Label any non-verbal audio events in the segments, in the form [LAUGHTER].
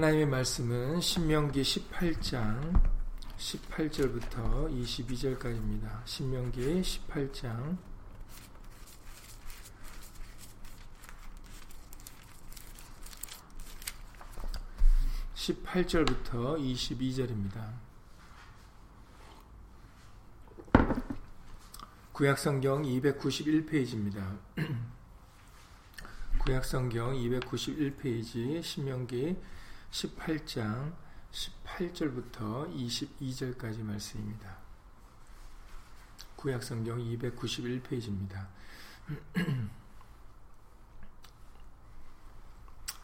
하나님의 말씀은 신명기 18장 18절부터 22절까지입니다. 신명기 18장 18절부터 22절입니다. 구약성경 291페이지입니다. [CLEARS THROAT] 구약성경 291페이지 신명기 18장 18절부터 22절까지 말씀입니다. 구약성경 291페이지입니다. [CLEARS THROAT]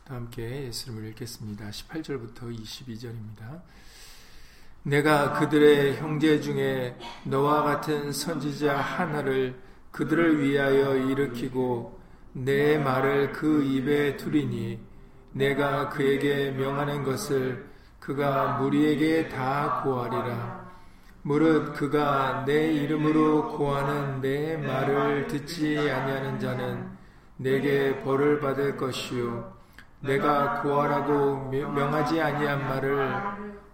함께 예수님을 읽겠습니다. 18절부터 22절입니다. 내가 그들의 형제 중에 너와 같은 선지자 하나를 그들을 위하여 일으키고 내 말을 그 입에 두리니 내가 그에게 명하는 것을 그가 무리에게 다 고하리라. 무릇 그가 내 이름으로 고하는 내 말을 듣지 아니하는 자는 내게 벌을 받을 것이요 내가 고하라고 명하지 아니한 말을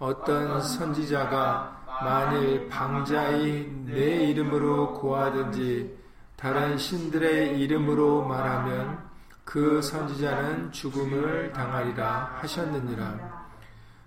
어떤 선지자가 만일 방자의 내 이름으로 고하든지 다른 신들의 이름으로 말하면 그 선지자는 죽음을 당하리라 하셨느니라.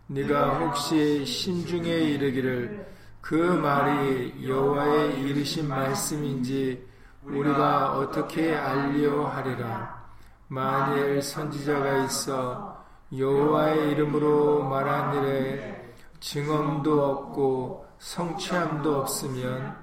네가 혹시 심중에 이르기를 그 말이 여호와의 이르신 말씀인지 우리가 어떻게 알려 하리라. 만일 선지자가 있어 여호와의 이름으로 말한 일에 증언도 없고 성취함도 없으면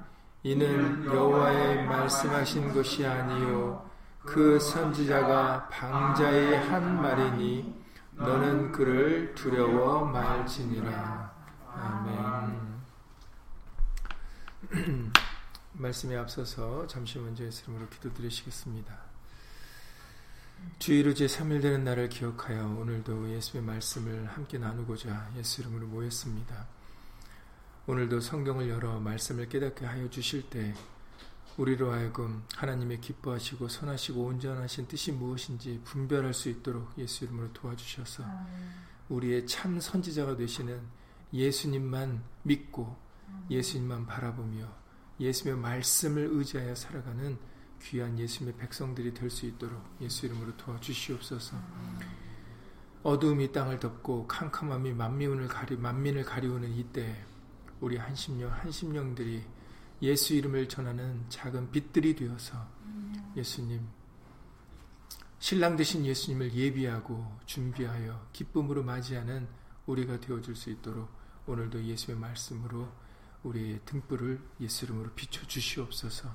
이는 여호와의 말씀하신 것이 아니요 그 선지자가 방자의 한 말이니 너는 그를 두려워 말지니라. 아멘. [CLEARS THROAT] 말씀에 앞서서 잠시 먼저 예수 이름으로 기도드리시겠습니다. 주의로 제3일 되는 날을 기억하여 오늘도 예수의 말씀을 함께 나누고자 예수 이름으로 모였습니다. 오늘도 성경을 열어 말씀을 깨닫게 하여 주실 때 우리로 하여금 하나님의 기뻐하시고 선하시고 온전하신 뜻이 무엇인지 분별할 수 있도록 예수 이름으로 도와주셔서 우리의 참 선지자가 되시는 예수님만 믿고 예수님만 바라보며 예수님의 말씀을 의지하여 살아가는 귀한 예수님의 백성들이 될 수 있도록 예수 이름으로 도와주시옵소서. 어두움이 땅을 덮고 캄캄함이 만민을 가리 만민을 가리우는 이때 우리 한심령 한심령들이 예수 이름을 전하는 작은 빛들이 되어서 예수님 신랑 되신 예수님을 예비하고 준비하여 기쁨으로 맞이하는 우리가 되어줄 수 있도록 오늘도 예수의 말씀으로 우리의 등불을 예수 이름으로 비춰 주시옵소서.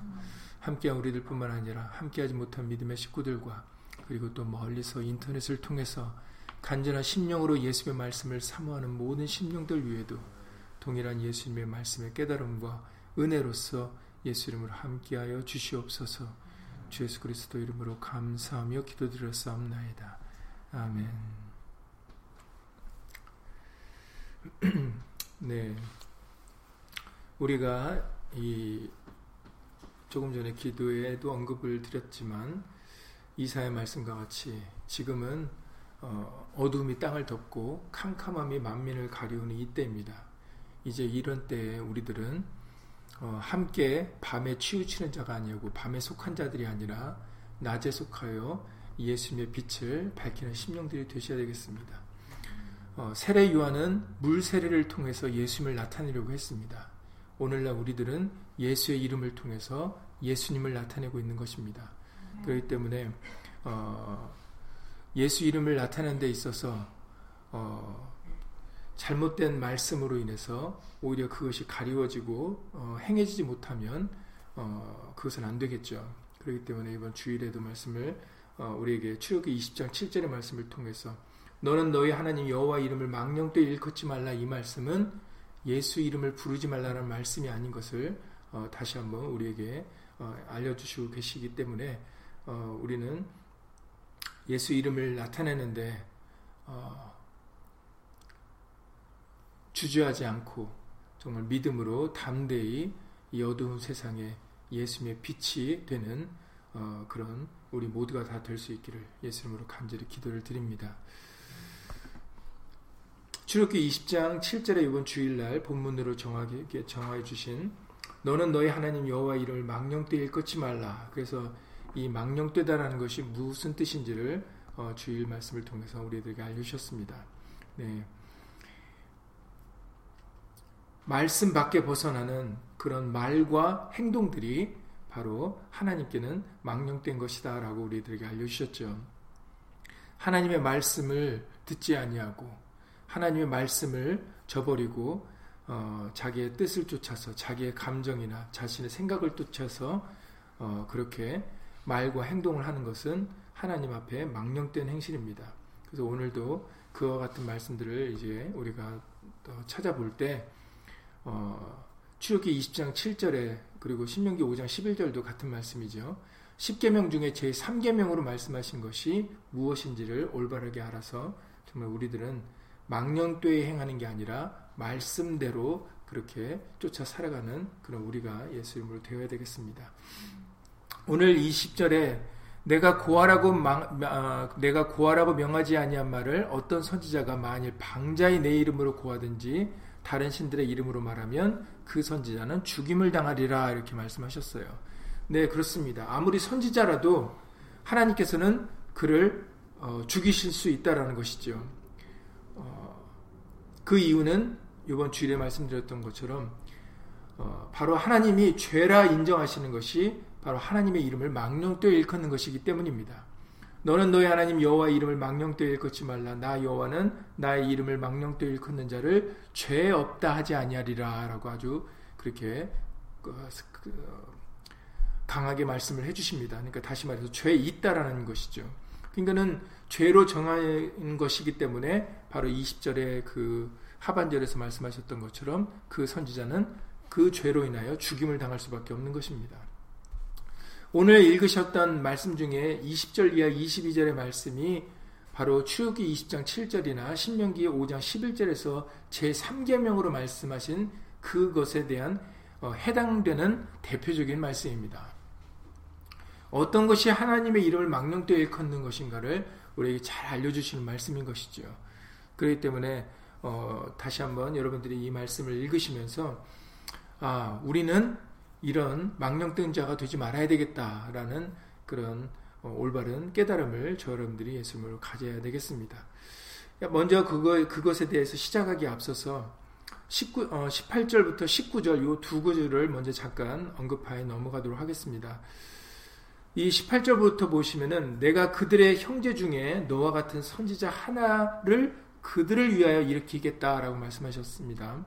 함께한 우리들 뿐만 아니라 함께하지 못한 믿음의 식구들과 그리고 또 멀리서 인터넷을 통해서 간절한 심령으로 예수의 말씀을 사모하는 모든 심령들 위에도 동일한 예수님의 말씀의 깨달음과 은혜로서 예수 이름으로 함께하여 주시옵소서. 주 예수 그리스도 이름으로 감사하며 기도드렸사옵나이다. 아멘. [CLEARS THROAT] 네. 우리가 이 조금 전에 기도에도 언급을 드렸지만 이사의 말씀과 같이 지금은 어, 어둠이 땅을 덮고 캄캄함이 만민을 가리우는 이때입니다. 이제 이런 때에 우리들은 어, 함께 밤에 치우치는 자가 아니고 밤에 속한 자들이 아니라 낮에 속하여 예수님의 빛을 밝히는 심령들이 되셔야 되겠습니다. 어, 세례 요한은 물 세례를 통해서 예수님을 나타내려고 했습니다. 오늘날 우리들은 예수의 이름을 통해서 예수님을 나타내고 있는 것입니다. 그렇기 때문에 어, 예수 이름을 나타내는 데 있어서 어, 잘못된 말씀으로 인해서 오히려 그것이 가리워지고 어, 행해지지 못하면 어, 그것은 안 되겠죠. 그렇기 때문에 이번 주일에도 말씀을 어, 우리에게 출애굽기 20장 7절의 말씀을 통해서 너는 너희 하나님 여호와 이름을 망령되 일컫지 말라 이 말씀은 예수 이름을 부르지 말라는 말씀이 아닌 것을 어, 다시 한번 우리에게 어, 알려주시고 계시기 때문에 어, 우리는 예수 이름을 나타내는데 어, 주저하지 않고 정말 믿음으로 담대히 이 어두운 세상에 예수님의 빛이 되는 어, 그런 우리 모두가 다 될 수 있기를 예수 이름으로 간절히 기도를 드립니다. 출애굽기 20장 7절에 이번 주일날 본문으로 정하게 정하여 주신 너는 너희 하나님 여호와 이름을 망령되 일컫지 말라. 그래서 이 망령되다라는 것이 무슨 뜻인지를 어, 주일 말씀을 통해서 우리들에게 알려주셨습니다. 네. 말씀 밖에 벗어나는 그런 말과 행동들이 바로 하나님께는 망령된 것이다라고 우리들에게 알려주셨죠. 하나님의 말씀을 듣지 아니하고 하나님의 말씀을 저버리고 어, 자기의 뜻을 쫓아서 자기의 감정이나 자신의 생각을 쫓아서 어, 그렇게 말과 행동을 하는 것은 하나님 앞에 망령된 행실입니다. 그래서 오늘도 그와 같은 말씀들을 이제 우리가 찾아볼 때 어, 출애굽기 20장 7절에 그리고 신명기 5장 11절도 같은 말씀이죠. 10계명 중에 제 3계명으로 말씀하신 것이 무엇인지를 올바르게 알아서 정말 우리들은 망령되이 행하는 게 아니라 말씀대로 그렇게 쫓아 살아가는 그런 우리가 예수 이름으로 되어야 되겠습니다. 오늘 20절에 내가 고하라고 망, 아, 내가 고하라고 명하지 아니한 말을 어떤 선지자가 만일 방자의 내 이름으로 고하든지 다른 신들의 이름으로 말하면 그 선지자는 죽임을 당하리라 이렇게 말씀하셨어요. 네 그렇습니다. 아무리 선지자라도 하나님께서는 그를 어, 죽이실 수 있다라는 것이죠. 어, 그 이유는 이번 주일에 말씀드렸던 것처럼 어, 바로 하나님이 죄라 인정하시는 것이 바로 하나님의 이름을 망령되어 일컫는 것이기 때문입니다. 너는 너의 하나님 여호와 이름을 망령되어 일컫지 말라. 나 여호와는 나의 이름을 망령되어 일컫는 자를 죄 없다 하지 아니하리라라고 아주 그렇게 그, 그, 강하게 말씀을 해주십니다. 그러니까 다시 말해서 죄 있다라는 것이죠. 그러니까는 죄로 정한 것이기 때문에 바로 20절의 그 하반절에서 말씀하셨던 것처럼 그 선지자는 그 죄로 인하여 죽임을 당할 수밖에 없는 것입니다. 오늘 읽으셨던 말씀 중에 20절 이하 22절의 말씀이 바로 출애굽기 20장 7절이나 신명기 5장 11절에서 제3계명으로 말씀하신 그것에 대한 어, 해당되는 대표적인 말씀입니다. 어떤 것이 하나님의 이름을 망령되어 일컫는 것인가를 우리에게 잘 알려주시는 말씀인 것이죠. 그렇기 때문에 어, 다시 한번 여러분들이 이 말씀을 읽으시면서 아, 우리는 이런 망령된 자가 되지 말아야 되겠다라는 그런 어, 올바른 깨달음을 저 여러분들이 예수님으로 가져야 되겠습니다. 먼저 그거, 그것에 대해서 시작하기 앞서서 19, 어, 18절부터 19절 요 두 구절을 먼저 잠깐 언급하여 넘어가도록 하겠습니다. 이 18절부터 보시면은 내가 그들의 형제 중에 너와 같은 선지자 하나를 그들을 위하여 일으키겠다라고 말씀하셨습니다.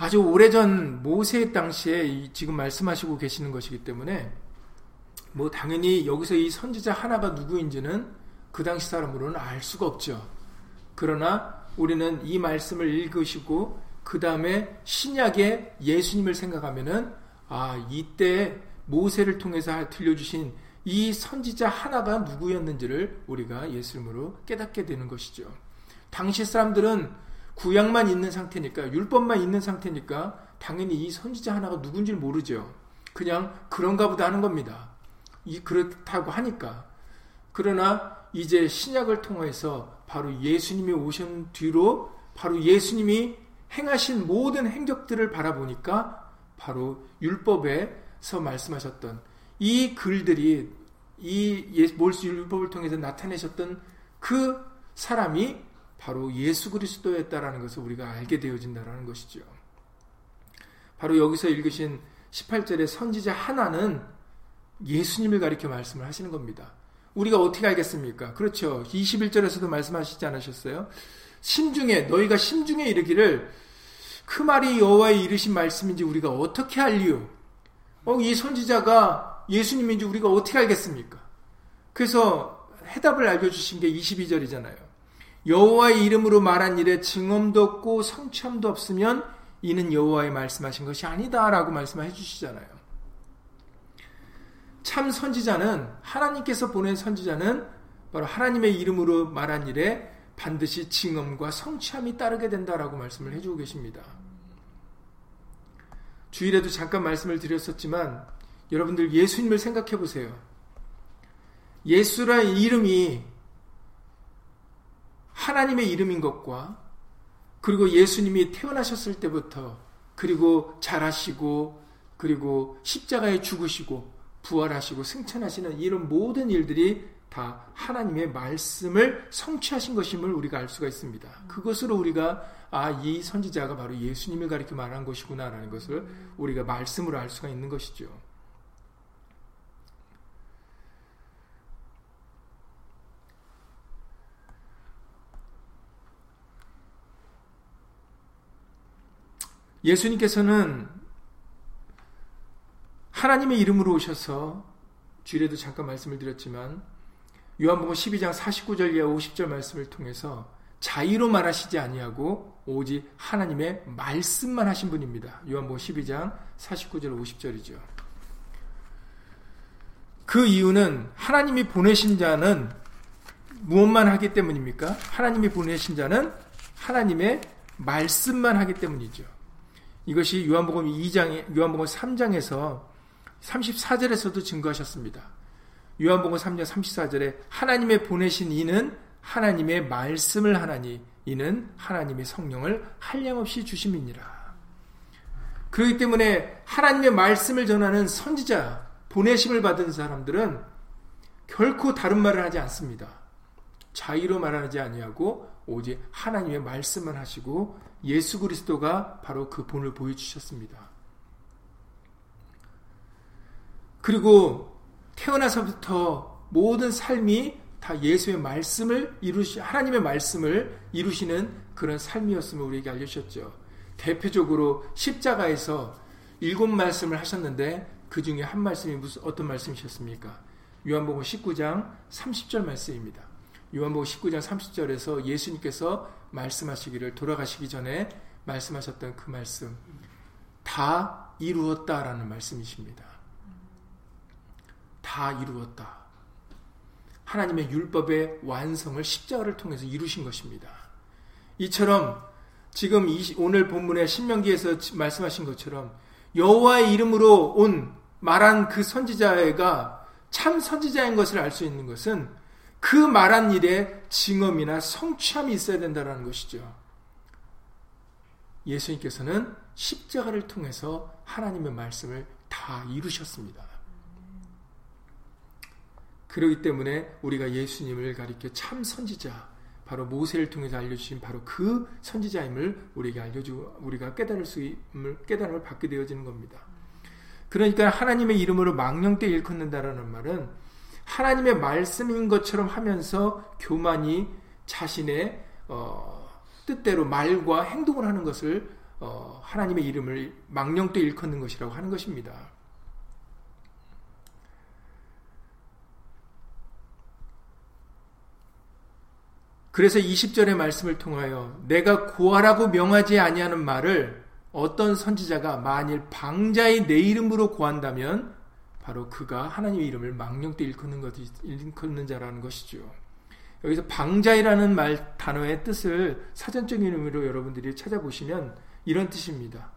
아주 오래전 모세 당시에 지금 말씀하시고 계시는 것이기 때문에 뭐 당연히 여기서 이 선지자 하나가 누구인지는 그 당시 사람으로는 알 수가 없죠. 그러나 우리는 이 말씀을 읽으시고 그 다음에 신약의 예수님을 생각하면은 아 이때 모세를 통해서 들려주신 이 선지자 하나가 누구였는지를 우리가 예수님으로 깨닫게 되는 것이죠. 당시 사람들은 구약만 있는 상태니까 율법만 있는 상태니까 당연히 이 선지자 하나가 누군지 모르죠. 그냥 그런가 보다 하는 겁니다. 이 그렇다고 하니까. 그러나 이제 신약을 통해서 바로 예수님이 오신 뒤로 바로 예수님이 행하신 모든 행적들을 바라보니까 바로 율법에서 말씀하셨던 이 글들이 이 몰수 율법을 통해서 나타내셨던 그 사람이 바로 예수 그리스도였다라는 것을 우리가 알게 되어진다라는 것이죠. 바로 여기서 읽으신 18절의 선지자 하나는 예수님을 가리켜 말씀을 하시는 겁니다. 우리가 어떻게 알겠습니까? 그렇죠. 21절에서도 말씀하시지 않으셨어요? 심중에 너희가 심중에 이르기를 그 말이 여호와의 이르신 말씀인지 우리가 어떻게 알리요? 어, 이 선지자가 예수님인지 우리가 어떻게 알겠습니까? 그래서 해답을 알려주신 게 22절이잖아요. 여호와의 이름으로 말한 일에 증언도 없고 성취함도 없으면 이는 여호와의 말씀하신 것이 아니다라고 말씀해 주시잖아요. 참 선지자는 하나님께서 보낸 선지자는 바로 하나님의 이름으로 말한 일에 반드시 증언과 성취함이 따르게 된다라고 말씀을 해주고 계십니다. 주일에도 잠깐 말씀을 드렸었지만 여러분들 예수님을 생각해 보세요. 예수라는 이름이 하나님의 이름인 것과 그리고 예수님이 태어나셨을 때부터 그리고 자라시고 그리고 십자가에 죽으시고 부활하시고 승천하시는 이런 모든 일들이 다 하나님의 말씀을 성취하신 것임을 우리가 알 수가 있습니다. 그것으로 우리가 아, 이 선지자가 바로 예수님을 가리켜 말한 것이구나라는 것을 우리가 말씀으로 알 수가 있는 것이죠. 예수님께서는 하나님의 이름으로 오셔서 주일에도 잠깐 말씀을 드렸지만 요한복음 12장 49절 이하 50절 말씀을 통해서 자의로 말하시지 아니하고 오직 하나님의 말씀만 하신 분입니다. 요한복음 12장 49절 50절이죠. 그 이유는 하나님이 보내신 자는 무엇만 하기 때문입니까? 하나님이 보내신 자는 하나님의 말씀만 하기 때문이죠. 이것이 요한복음 2장, 요한복음 3장에서 34절에서도 증거하셨습니다. 요한복음 3장 34절에 하나님의 보내신 이는 하나님의 말씀을 하나니 이는 하나님의 성령을 한량없이 주심이니라. 그렇기 때문에 하나님의 말씀을 전하는 선지자, 보내심을 받은 사람들은 결코 다른 말을 하지 않습니다. 자의로 말하지 아니하고 오직 하나님의 말씀만 하시고 예수 그리스도가 바로 그 본을 보여주셨습니다. 그리고 태어나서부터 모든 삶이 다 예수의 말씀을 이루시 하나님의 말씀을 이루시는 그런 삶이었음을 우리에게 알려주셨죠. 대표적으로 십자가에서 일곱 말씀을 하셨는데 그 중에 한 말씀이 무슨 어떤 말씀이셨습니까? 요한복음 19장 30절 말씀입니다. 요한복음 19장 30절에서 예수님께서 말씀하시기를 돌아가시기 전에 말씀하셨던 그 말씀 다 이루었다라는 말씀이십니다. 다 이루었다. 하나님의 율법의 완성을 십자가를 통해서 이루신 것입니다. 이처럼 지금 오늘 본문의 신명기에서 말씀하신 것처럼 여호와의 이름으로 온 말한 그 선지자가 참 선지자인 것을 알 수 있는 것은 그 말한 일에 증언이나 성취함이 있어야 된다는 것이죠. 예수님께서는 십자가를 통해서 하나님의 말씀을 다 이루셨습니다. 그러기 때문에 우리가 예수님을 가리켜 참 선지자, 바로 모세를 통해서 알려주신 바로 그 선지자임을 우리에게 알려주, 우리가 깨달을 수, 깨달음을 받게 되어지는 겁니다. 그러니까 하나님의 이름으로 망령 때 일컫는다라는 말은 하나님의 말씀인 것처럼 하면서 교만이 자신의 어, 뜻대로 말과 행동을 하는 것을 어, 하나님의 이름을 망령때 일컫는 것이라고 하는 것입니다. 그래서 20절의 말씀을 통하여 내가 구하라고 명하지 아니하는 말을 어떤 선지자가 만일 방자의 내 이름으로 구한다면 바로 그가 하나님의 이름을 망령때 일컫는 것 일컫는 자라는 것이죠. 여기서 방자이라는 말 단어의 뜻을 사전적인 의미로 여러분들이 찾아보시면 이런 뜻입니다.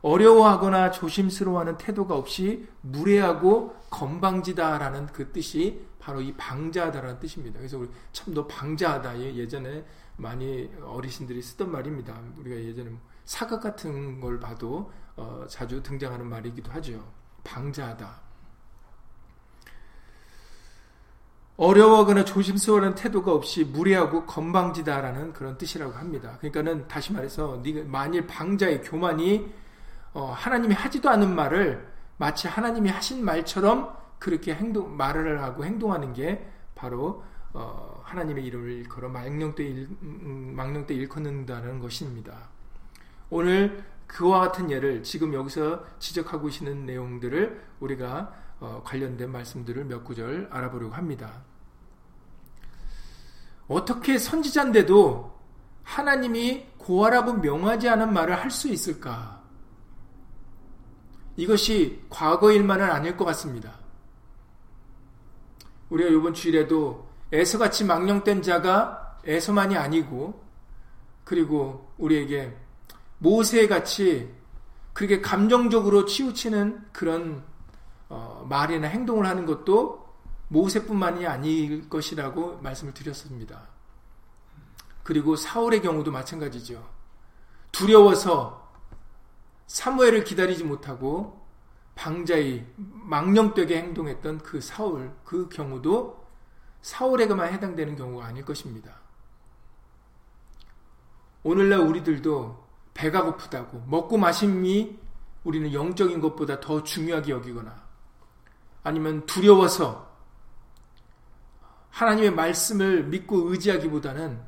어려워하거나 조심스러워하는 태도가 없이 무례하고 건방지다라는 그 뜻이 바로 이 방자하다라는 뜻입니다. 그래서 우리 참 너 방자하다 예전에 많이 어르신들이 쓰던 말입니다. 우리가 예전에 뭐 사각 같은 걸 봐도 어, 자주 등장하는 말이기도 하죠. 방자하다. 어려워하거나 조심스러워하는 태도가 없이 무례하고 건방지다라는 그런 뜻이라고 합니다. 그러니까는 다시 말해서 만일 방자의 교만이 어, 하나님이 하지도 않은 말을 마치 하나님이 하신 말처럼 그렇게 행동 말을 하고 행동하는 게 바로 어, 하나님의 이름을 걸어 망령때 망령때 일컫는다는 것입니다. 오늘 그와 같은 예를 지금 여기서 지적하고 계시는 내용들을 우리가 어, 관련된 말씀들을 몇 구절 알아보려고 합니다. 어떻게 선지자인데도 하나님이 고하라고 명하지 않은 말을 할 수 있을까? 이것이 과거 일만은 아닐 것 같습니다. 우리가 이번 주일에도 에서같이 망령된 자가 에서만이 아니고 그리고 우리에게 모세같이 그렇게 감정적으로 치우치는 그런 어, 말이나 행동을 하는 것도 모세뿐만이 아닐 것이라고 말씀을 드렸습니다. 그리고 사울의 경우도 마찬가지죠. 두려워서 사무엘을 기다리지 못하고 방자히 망령되게 행동했던 그 사울 그 경우도 사울에게만 해당되는 경우가 아닐 것입니다. 오늘날 우리들도 배가 고프다고 먹고 마심이 우리는 영적인 것보다 더 중요하게 여기거나 아니면 두려워서 하나님의 말씀을 믿고 의지하기보다는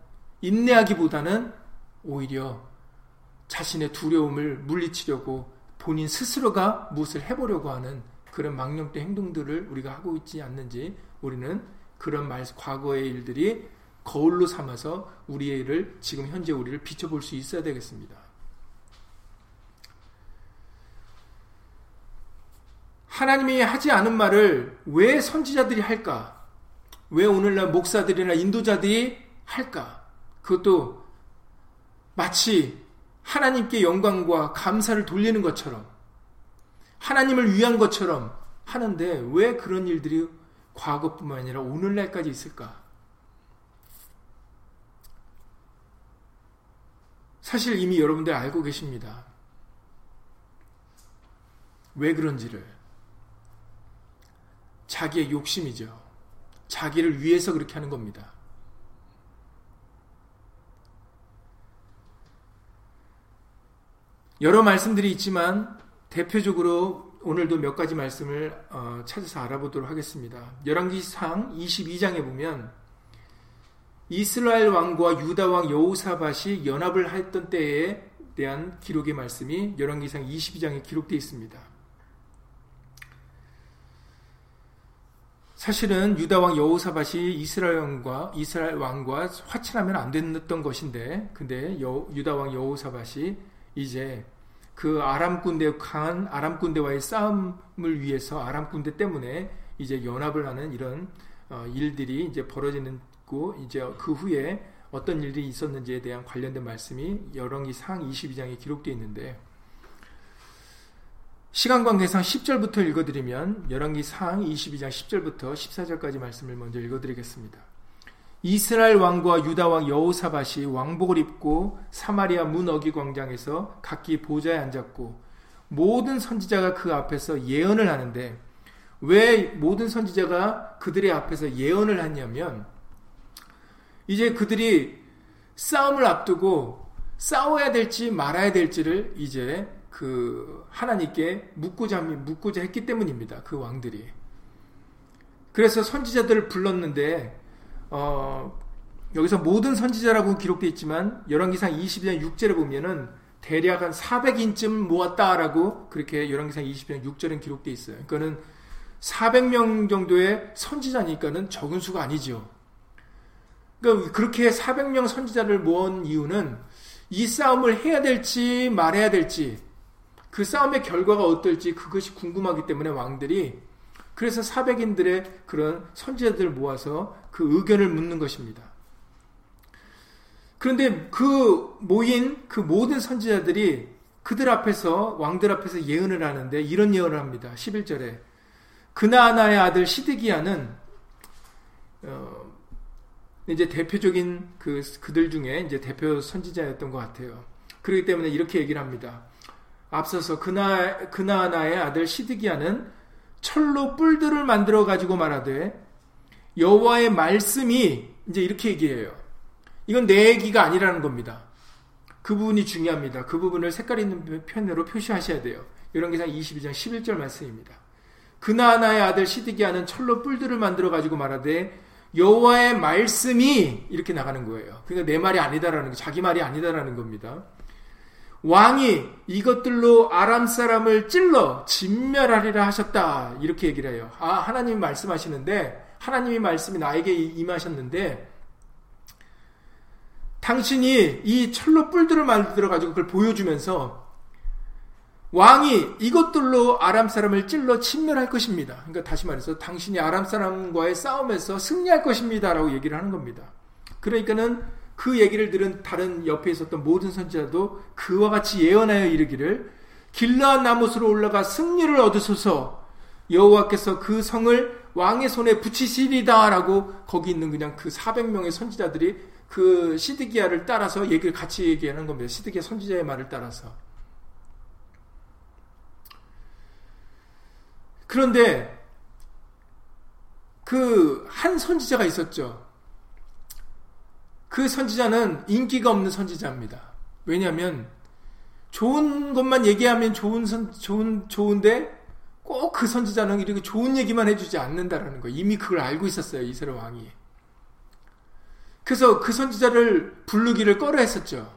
인내하기보다는 오히려 자신의 두려움을 물리치려고 본인 스스로가 무엇을 해보려고 하는 그런 망령된 행동들을 우리가 하고 있지 않는지 우리는 그런 말, 과거의 일들이 거울로 삼아서 우리의 일을 지금 현재 우리를 비춰볼 수 있어야 되겠습니다. 하나님이 하지 않은 말을 왜 선지자들이 할까? 왜 오늘날 목사들이나 인도자들이 할까? 그것도 마치 하나님께 영광과 감사를 돌리는 것처럼 하나님을 위한 것처럼 하는데 왜 그런 일들이 과거뿐만 아니라 오늘날까지 있을까? 사실 이미 여러분들 알고 계십니다. 왜 그런지를. 자기의 욕심이죠. 자기를 위해서 그렇게 하는 겁니다. 여러 말씀들이 있지만 대표적으로 오늘도 몇 가지 말씀을 어, 찾아서 알아보도록 하겠습니다. 열왕기상 22장에 보면 이스라엘 왕과 유다 왕 여호사밧이 연합을 했던 때에 대한 기록의 말씀이 열왕기상 22장에 기록되어 있습니다. 사실은 유다 왕 여호사밧이 이스라엘 왕과 이스라엘 왕과 화친하면 안 됐던 것인데 근데 여, 유다 왕 여호사밧이 이제 그 아람 군대 강한 아람 군대와의 싸움을 위해서 아람 군대 때문에 이제 연합을 하는 이런 어, 일들이 이제 벌어지는 고 이제 그 후에 어떤 일들이 있었는지에 대한 관련된 말씀이 열왕기 상 22장에 기록되어 있는데 시간 관계상 10절부터 읽어드리면 열왕기 상 22장 10절부터 14절까지 말씀을 먼저 읽어드리겠습니다. 이스라엘 왕과 유다 왕 여호사밧이 왕복을 입고 사마리아 문 어기 광장에서 각기 보좌에 앉았고 모든 선지자가 그 앞에서 예언을 하는데 왜 모든 선지자가 그들의 앞에서 예언을 하냐면 이제 그들이 싸움을 앞두고 싸워야 될지 말아야 될지를 이제 그 하나님께 묻고자 묻고자 했기 때문입니다. 그 왕들이. 그래서 선지자들을 불렀는데 어, 여기서 모든 선지자라고 기록되어 있지만 열왕기상 22장 6절에 보면은 대략 한 400인쯤 모았다라고 그렇게 열왕기상 22장 6절은 기록되어 있어요. 그러니까는 400명 정도의 선지자니까는 적은 수가 아니죠. 그러니까 그렇게 400명 선지자를 모은 이유는 이 싸움을 해야 될지 말해야 될지 그 싸움의 결과가 어떨지 그것이 궁금하기 때문에 왕들이 그래서 400인들의 그런 선지자들을 모아서 그 의견을 묻는 것입니다. 그런데 그 모인 그 모든 선지자들이 그들 앞에서 왕들 앞에서 예언을 하는데 이런 예언을 합니다. 11절에 그나아나의 아들 시드기야는 어, 이제 대표적인 그 그들 중에 이제 대표 선지자였던 것 같아요. 그렇기 때문에 이렇게 얘기를 합니다. 앞서서 그나 그나아나의 아들 시드기야는 철로 뿔들을 만들어 가지고 말하되 여호와의 말씀이 이제 이렇게 얘기해요. 이건 내 얘기가 아니라는 겁니다. 그 부분이 중요합니다. 그 부분을 색깔 있는 편으로 표시하셔야 돼요. 열왕기상 22장 11절 말씀입니다. 그나나의 아들 시드기야는 철로 뿔들을 만들어 가지고 말하되 여호와의 말씀이 이렇게 나가는 거예요. 그러니까 내 말이 아니다라는 거, 자기 말이 아니다라는 겁니다. 왕이 이것들로 아람 사람을 찔러 진멸하리라 하셨다. 이렇게 얘기를 해요. 아, 하나님이 말씀하시는데 하나님의 말씀이 나에게 임하셨는데 당신이 이 철로 뿔들을 만들어 가지고 그걸 보여주면서 왕이 이것들로 아람 사람을 찔러 침멸할 것입니다. 그러니까 다시 말해서 당신이 아람 사람과의 싸움에서 승리할 것입니다 라고 얘기를 하는 겁니다. 그러니까는 그 얘기를 들은 다른 옆에 있었던 모든 선지자도 그와 같이 예언하여 이르기를 길라 나무스로 올라가 승리를 얻으소서 여호와께서 그 성을 왕의 손에 붙이시리다라고 거기 있는 그냥 그 400명의 선지자들이 그 시드기야를 따라서 얘기를 같이 얘기하는 겁니다. 시드기야 선지자의 말을 따라서. 그런데 그 한 선지자가 있었죠. 그 선지자는 인기가 없는 선지자입니다. 왜냐하면 좋은 것만 얘기하면 좋은 선, 좋은 좋은데 꼭 그 선지자는 이렇게 좋은 얘기만 해주지 않는다라는 거. 이미 그걸 알고 있었어요 이스라엘 왕이. 그래서 그 선지자를 부르기를 꺼려했었죠.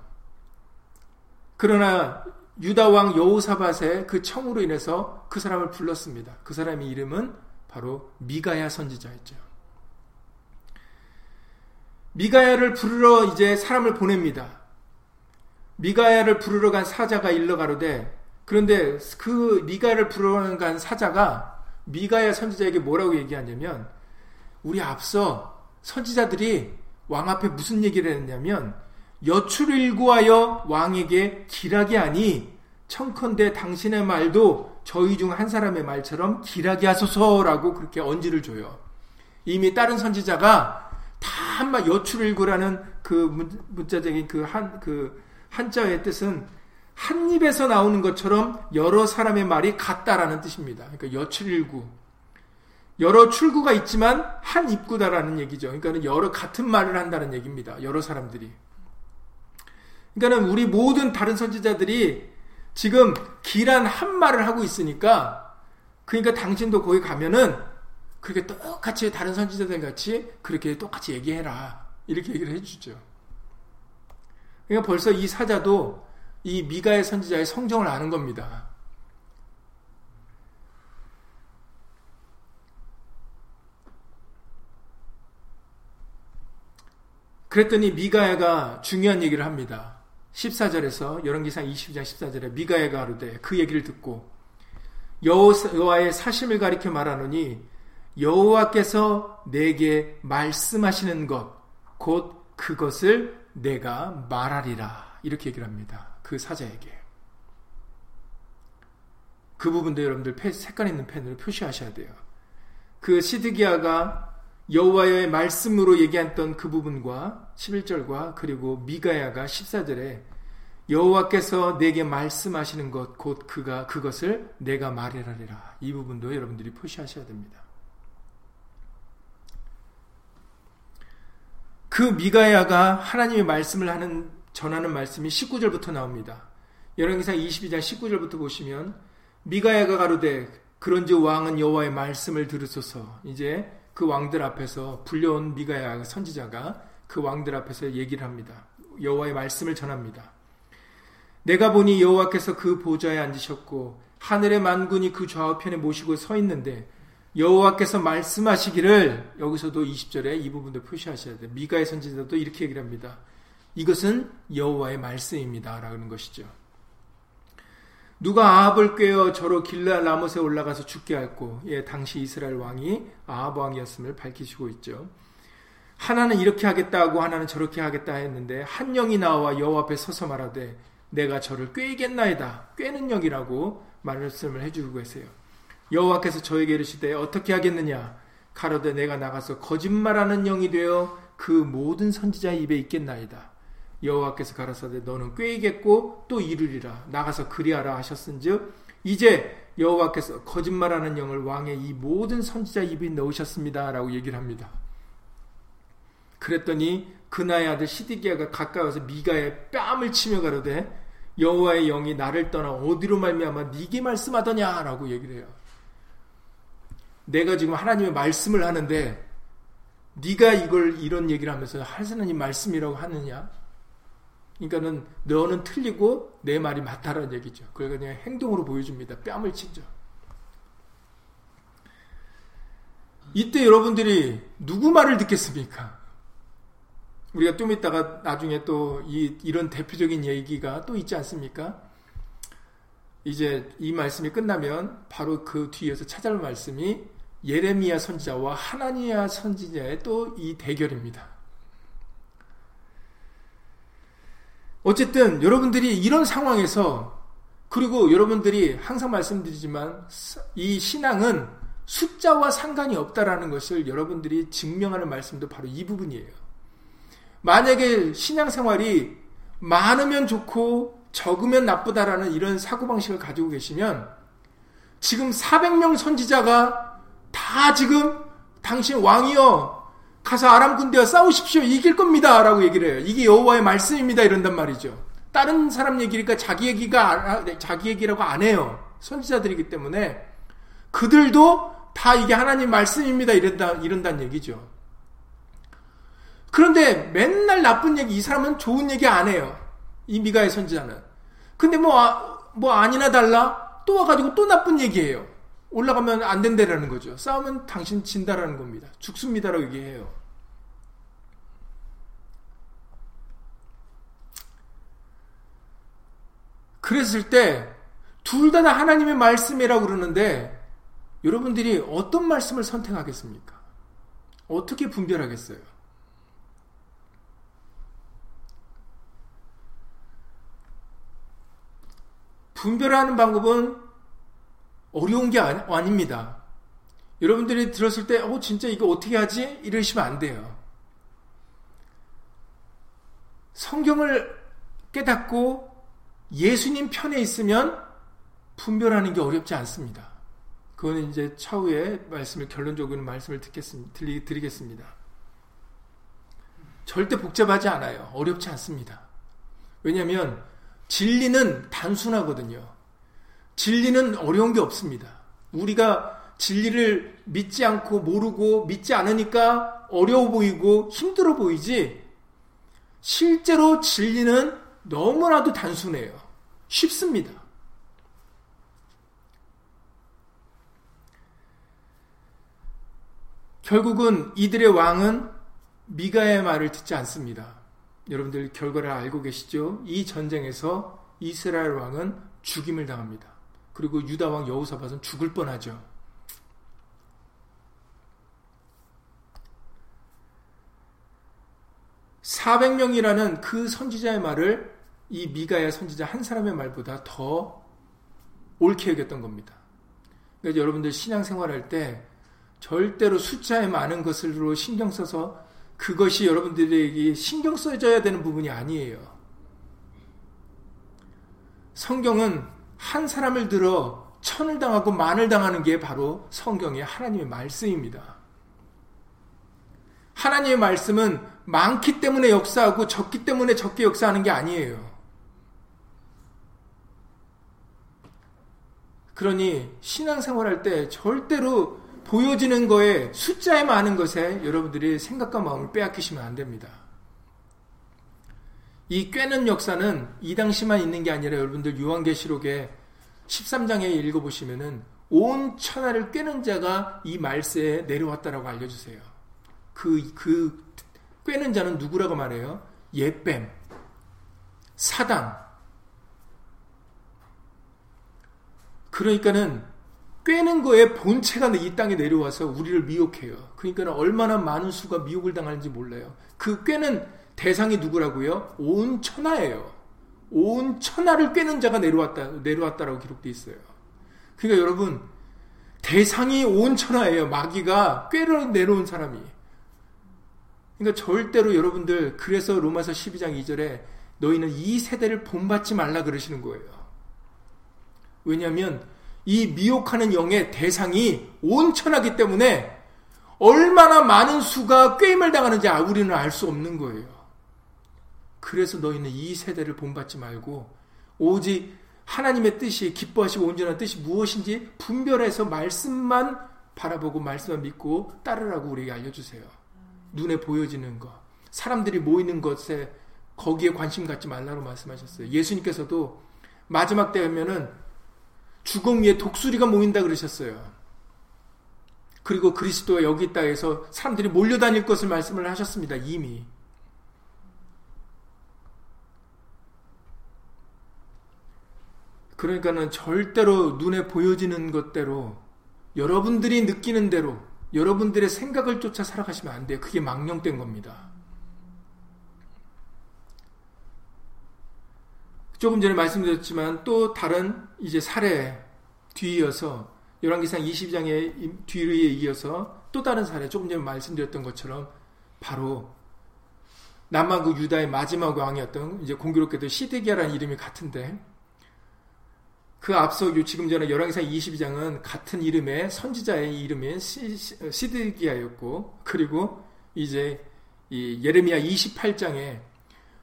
그러나 유다 왕 여호사밧의 그 청으로 인해서 그 사람을 불렀습니다. 그 사람의 이름은 바로 미가야 선지자였죠. 미가야를 부르러 이제 사람을 보냅니다. 미가야를 부르러 간 사자가 일러 가로되 그런데 그 미가야를 부르러 간 사자가 미가야 선지자에게 뭐라고 얘기하냐면 우리 앞서 선지자들이 왕 앞에 무슨 얘기를 했냐면 여출을 구하여 왕에게 길하게 하니 청컨대 당신의 말도 저희 중 한 사람의 말처럼 길하게 하소서라고 그렇게 언지를 줘요. 이미 다른 선지자가 다 한마 여출일구라는 그 문자적인 그 한, 그 한자의 뜻은 한 입에서 나오는 것처럼 여러 사람의 말이 같다라는 뜻입니다. 그러니까 여출일구. 여러 출구가 있지만 한 입구다라는 얘기죠. 그러니까 여러 같은 말을 한다는 얘기입니다. 여러 사람들이. 그러니까 우리 모든 다른 선지자들이 지금 길한 한 말을 하고 있으니까 그러니까 당신도 거기 가면은 그렇게 똑같이 다른 선지자들 같이 그렇게 똑같이 얘기해라. 이렇게 얘기를 해주죠. 그러니까 벌써 이 사자도 이 미가의 선지자의 성정을 아는 겁니다. 그랬더니 미가야가 중요한 얘기를 합니다. 14절에서 열왕기상 22장 14절에 미가야가 하루되 그 얘기를 듣고 여호와의 사심을 가리켜 말하노니 여호와께서 내게 말씀하시는 것 곧 그것을 내가 말하리라 이렇게 얘기를 합니다. 그 사자에게 그 부분도 여러분들 색깔 있는 펜으로 표시하셔야 돼요. 그 시드기야가 여호와의 말씀으로 얘기했던 그 부분과 11절과 그리고 미가야가 14절에 여호와께서 내게 말씀하시는 것 곧 그가 그것을 내가 말하리라. 이 부분도 여러분들이 표시하셔야 됩니다. 그 미가야가 하나님의 말씀을 하는 전하는 말씀이 19절부터 나옵니다. 열왕기상 22장 19절부터 보시면 미가야가 가로되 그런즉 왕은 여호와의 말씀을 들으소서. 이제 그 왕들 앞에서 불려온 미가야 선지자가 그 왕들 앞에서 얘기를 합니다. 여호와의 말씀을 전합니다. 내가 보니 여호와께서 그 보좌에 앉으셨고 하늘의 만군이 그 좌우편에 모시고 서 있는데 여호와께서 말씀하시기를 여기서도 20절에 이 부분도 표시하셔야 돼요. 미가의 선지자도 이렇게 얘기를 합니다. 이것은 여호와의 말씀입니다 라는 것이죠. 누가 아합을 꿰어 저로 길라 라못에 올라가서 죽게 할고 예, 당시 이스라엘 왕이 아합 왕이었음을 밝히시고 있죠. 하나는 이렇게 하겠다고 하나는 저렇게 하겠다 했는데 한 영이 나와 여호와 앞에 서서 말하되 내가 저를 꿰겠나이다. 꿰는 영이라고 말씀을 해주고 계세요. 여호와께서 저에게 이르시되 어떻게 하겠느냐 가로되 내가 나가서 거짓말하는 영이 되어 그 모든 선지자 입에 있겠나이다. 여호와께서 가라사대 너는 꾀이겠고 또 이르리라 나가서 그리하라 하셨은즉 이제 여호와께서 거짓말하는 영을 왕의 이 모든 선지자 입에 넣으셨습니다라고 얘기를 합니다. 그랬더니 그나의 아들 시디기야가 가까워서 미가의 뺨을 치며 가로되 여호와의 영이 나를 떠나 어디로 말미암아 네게 말씀하더냐라고 얘기를 해요. 내가 지금 하나님의 말씀을 하는데 네가 이걸 이런 얘기를 하면서 하나님 말씀이라고 하느냐? 그러니까는 너는 틀리고 내 말이 맞다라는 얘기죠. 그걸 그냥 행동으로 보여줍니다. 뺨을 치죠. 이때 여러분들이 누구 말을 듣겠습니까? 우리가 좀 이따가 나중에 또 이, 이런 대표적인 얘기가 또 있지 않습니까? 이제 이 말씀이 끝나면 바로 그 뒤에서 찾아올 말씀이 예레미야 선지자와 하나니아 선지자의 또 이 대결입니다. 어쨌든 여러분들이 이런 상황에서 그리고 여러분들이 항상 말씀드리지만 이 신앙은 숫자와 상관이 없다라는 것을 여러분들이 증명하는 말씀도 바로 이 부분이에요. 만약에 신앙생활이 많으면 좋고 적으면 나쁘다라는 이런 사고방식을 가지고 계시면 지금 400명 선지자가 다 지금 당신 왕이여 가서 아람 군대와 싸우십시오 이길 겁니다 라고 얘기를 해요. 이게 여호와의 말씀입니다 이런단 말이죠. 다른 사람 얘기니까 자기 얘기가 자기 얘기라고 안 해요. 선지자들이기 때문에 그들도 다 이게 하나님 말씀입니다 이런다 이런다는 얘기죠. 그런데 맨날 나쁜 얘기 이 사람은 좋은 얘기 안 해요. 이 미가의 선지자는. 근데 뭐, 아, 뭐 아니나 달라? 또 와가지고 또 나쁜 얘기해요. 올라가면 안 된다라는 거죠. 싸우면 당신 진다라는 겁니다. 죽습니다라고 얘기해요. 그랬을 때, 둘다 하나님의 말씀이라고 그러는데, 여러분들이 어떤 말씀을 선택하겠습니까? 어떻게 분별하겠어요? 분별하는 방법은 어려운 게 아니, 닙니다 여러분들이 들었을 때, 어, 진짜 이거 어떻게 하지? 이러시면 안 돼요. 성경을 깨닫고 예수님 편에 있으면 분별하는 게 어렵지 않습니다. 그거는 이제 차후에 말씀을 결론적으로 말씀을 듣겠습니다. 드리겠습니다. 절대 복잡하지 않아요. 어렵지 않습니다. 왜냐하면 진리는 단순하거든요. 진리는 어려운 게 없습니다. 우리가 진리를 믿지 않고 모르고 믿지 않으니까 어려워 보이고 힘들어 보이지 실제로 진리는 너무나도 단순해요. 쉽습니다. 결국은 이들의 왕은 미가의 말을 듣지 않습니다. 여러분들 결과를 알고 계시죠? 이 전쟁에서 이스라엘 왕은 죽임을 당합니다. 그리고 유다 왕 여호사밧은 죽을 뻔하죠. (400명이라는) 그 선지자의 말을 이 미가야 선지자 한 사람의 말보다 더 옳게 여겼던 겁니다. 그러니까 여러분들 신앙생활할 때 절대로 숫자에 많은 것으로 신경 써서 그것이 여러분들에게 신경 써져야 되는 부분이 아니에요. 성경은 한 사람을 들어 천을 당하고 만을 당하는 게 바로 성경의 하나님의 말씀입니다. 하나님의 말씀은 많기 때문에 역사하고 적기 때문에 적게 역사하는 게 아니에요. 그러니 신앙생활 할 때 절대로 보여지는 거에 숫자에 많은 것에 여러분들이 생각과 마음을 빼앗기시면 안 됩니다. 이 꿰는 역사는 이 당시만 있는 게 아니라 여러분들 요한계시록에 13장에 읽어보시면은 온 천하를 꿰는 자가 이 말세에 내려왔다라고 알려주세요. 그, 그 꿰는 자는 누구라고 말해요? 예뱀, 사단. 그러니까는 꿰는 거에 본체가 이 땅에 내려와서 우리를 미혹해요. 그러니까 얼마나 많은 수가 미혹을 당하는지 몰라요. 그 꿰는 대상이 누구라고요? 온 천하예요. 온 천하를 꿰는 자가 내려왔다, 내려왔다라고 기록되어 있어요. 그러니까 여러분, 대상이 온 천하예요. 마귀가 꿰러 내려온 사람이. 그러니까 절대로 여러분들, 그래서 로마서 12장 2절에 너희는 이 세대를 본받지 말라 그러시는 거예요. 왜냐하면 이 미혹하는 영의 대상이 온 천하기 때문에 얼마나 많은 수가 꾀임을 당하는지 우리는 알 수 없는 거예요. 그래서 너희는 이 세대를 본받지 말고 오직 하나님의 뜻이 기뻐하시고 온전한 뜻이 무엇인지 분별해서 말씀만 바라보고 말씀만 믿고 따르라고 우리에게 알려주세요. 눈에 보여지는 것, 사람들이 모이는 것에 거기에 관심 갖지 말라고 말씀하셨어요. 예수님께서도 마지막 때 하면은 죽음 위에 독수리가 모인다 그러셨어요. 그리고 그리스도가 여기 있다 해서 사람들이 몰려다닐 것을 말씀을 하셨습니다. 이미. 그러니까는 절대로 눈에 보여지는 것대로 여러분들이 느끼는 대로 여러분들의 생각을 쫓아 살아가시면 안 돼요. 그게 망령된 겁니다. 조금 전에 말씀드렸지만 또 다른 이제 사례 뒤이어서 열왕기상 22장의 뒤에 이어서 또 다른 사례 조금 전에 말씀드렸던 것처럼 바로 남한국 유다의 마지막 왕이었던 이제 공교롭게도 시드기야라는 이름이 같은데 그 앞서 지금 전에 열왕기상 22장은 같은 이름의 선지자의 이름이 시, 드기야였고 그리고 이제 이 예레미야 28장에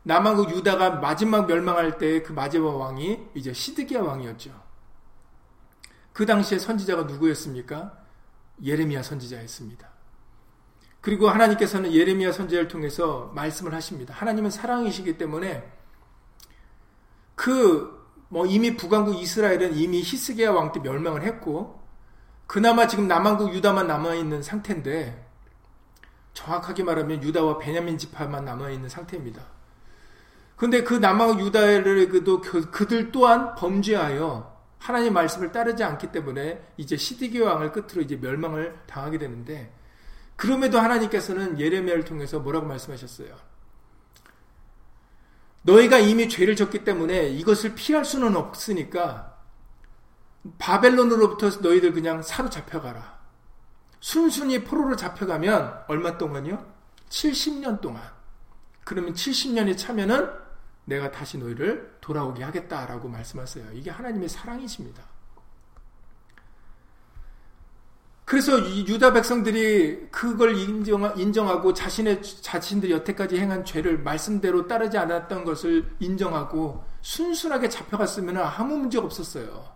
남한국 유다가 마지막 멸망할 때 그 마지막 왕이 이제 시드기야 왕이었죠. 그 당시에 선지자가 누구였습니까? 예레미야 선지자였습니다. 그리고 하나님께서는 예레미야 선지자를 통해서 말씀을 하십니다. 하나님은 사랑이시기 때문에 그 뭐 이미 북왕국 이스라엘은 이미 히스기야 왕 때 멸망을 했고 그나마 지금 남한국 유다만 남아 있는 상태인데 정확하게 말하면 유다와 베냐민 지파만 남아 있는 상태입니다. 근데 그 남한국 유다를 그도 그들 또한 범죄하여 하나님 말씀을 따르지 않기 때문에 이제 시디기 왕을 끝으로 이제 멸망을 당하게 되는데 그럼에도 하나님께서는 예레미야를 통해서 뭐라고 말씀하셨어요? 너희가 이미 죄를 졌기 때문에 이것을 피할 수는 없으니까 바벨론으로부터 너희들 그냥 사로잡혀가라. 순순히 포로로 잡혀가면 얼마 동안요? 70년 동안. 그러면 70년이 차면은 내가 다시 너희를 돌아오게 하겠다라고 말씀하세요. 이게 하나님의 사랑이십니다. 그래서 유다 백성들이 그걸 인정하 고 자신의 자신들이 여태까지 행한 죄를 말씀대로 따르지 않았던 것을 인정하고 순순하게 잡혀갔으면 아무 문제 없었어요.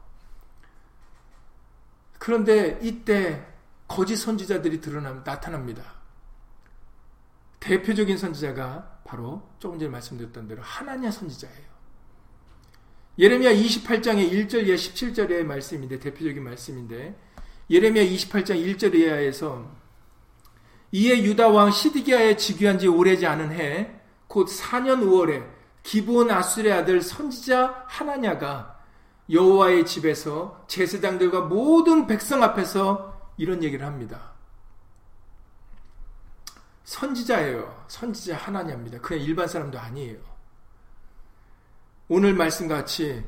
그런데 이때 거짓 선지자들이 드러나 나타납니다. 대표적인 선지자가 바로 조금 전에 말씀드렸던 대로 하나냐 선지자예요. 예레미야 28장의 1절 이 17절의 말씀인데 대표적인 말씀인데 예레미야 28장 1절 이하에서 이에 유다 왕 시디기야에 즉위한 지 오래지 않은 해 곧 4년 5월에 기본 아술의 아들 선지자 하나냐가 여호와의 집에서 제사장들과 모든 백성 앞에서 이런 얘기를 합니다. 선지자예요. 선지자 하나냐입니다. 그냥 일반 사람도 아니에요. 오늘 말씀 같이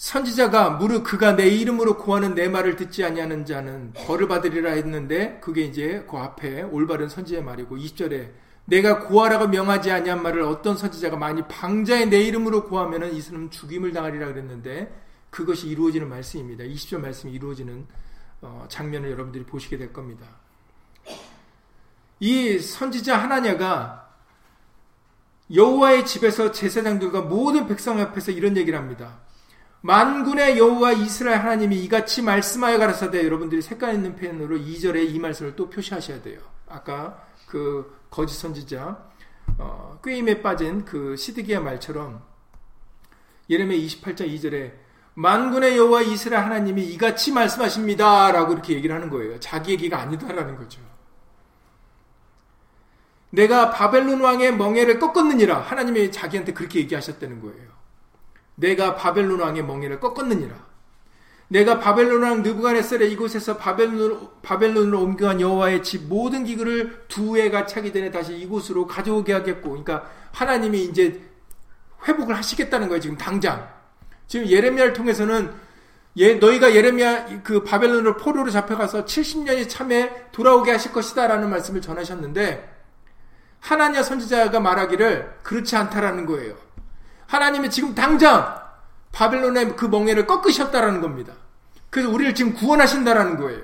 선지자가 무릇 그가 내 이름으로 구하는 내 말을 듣지 아니하는 자는 벌을 받으리라 했는데 그게 이제 그 앞에 올바른 선지자의 말이고 20절에 내가 구하라고 명하지 아니한 말을 어떤 선지자가 많이 방자의 내 이름으로 구하면은 이 사람 죽임을 당하리라 그랬는데 그것이 이루어지는 말씀입니다. 20절 말씀이 이루어지는 어, 장면을 여러분들이 보시게 될 겁니다. 이 선지자 하나냐가 여호와의 집에서 제사장들과 모든 백성 앞에서 이런 얘기를 합니다. 만군의 여호와 이스라엘 하나님이 이같이 말씀하여 가라사대 여러분들이 색깔 있는 펜으로 2절에 이 말씀을 또 표시하셔야 돼요. 아까 그 거짓 선지자 어, 꾀임에 빠진 그 시드기야 말처럼 예레미야 28장 2절에 만군의 여호와 이스라엘 하나님이 이같이 말씀하십니다라고 이렇게 얘기를 하는 거예요. 자기 얘기가 아니다라는 거죠. 내가 바벨론 왕의 멍에를 꺾었느니라 하나님이 자기한테 그렇게 얘기하셨다는 거예요. 내가 바벨론 왕의 멍에를 꺾었느니라. 내가 바벨론 왕 느부갓네살의 이곳에서 바벨론, 바벨론으로 옮겨간 여호와의 집 모든 기구를 두 해가 차기 전에 다시 이곳으로 가져오게 하겠고, 그러니까 하나님이 이제 회복을 하시겠다는 거예요. 지금 당장. 지금 예레미야를 통해서는 예, 너희가 예레미야 그 바벨론으로 포로로 잡혀가서 70년이 참에 돌아오게 하실 것이다라는 말씀을 전하셨는데 하나냐 선지자가 말하기를 그렇지 않다라는 거예요. 하나님이 지금 당장 바벨론의 그 멍에를 꺾으셨다라는 겁니다. 그래서 우리를 지금 구원하신다라는 거예요.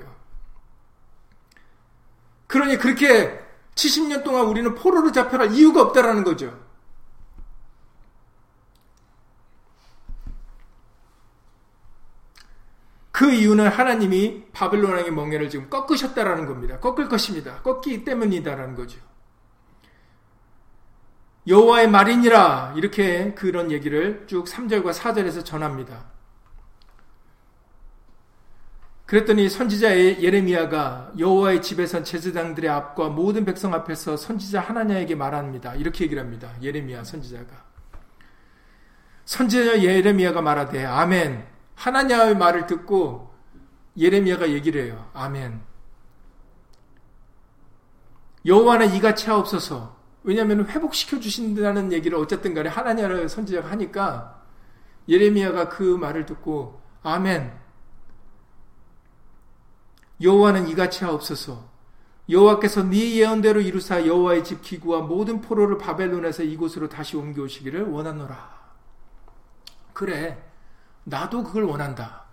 그러니 그렇게 70년 동안 우리는 포로로 잡혀갈 이유가 없다라는 거죠. 그 이유는 하나님이 바벨론왕의 멍에를 지금 꺾으셨다라는 겁니다. 꺾을 것입니다. 꺾기 때문이다라는 거죠. 여호와의 말이니라 이렇게 그런 얘기를 쭉 3절과 4절에서 전합니다. 그랬더니 선지자 예레미야가 여호와의 집에선 제사장들의 앞과 모든 백성 앞에서 선지자 하나냐에게 말합니다. 이렇게 얘기를 합니다. 예레미야 선지자가 선지자 예레미야가 말하되 아멘 하나냐의 말을 듣고 예레미야가 얘기를 해요. 아멘 여호와는 이같이 하옵소서 왜냐하면 회복시켜 주신다는 얘기를 어쨌든 간에 하나님의 선지자가 하니까 예레미야가 그 말을 듣고 아멘 여호와는 이같이 하옵소서 여호와께서 네 예언대로 이루사 여호와의 집 기구와 모든 포로를 바벨론에서 이곳으로 다시 옮겨오시기를 원하노라. 그래, 나도 그걸 원한다.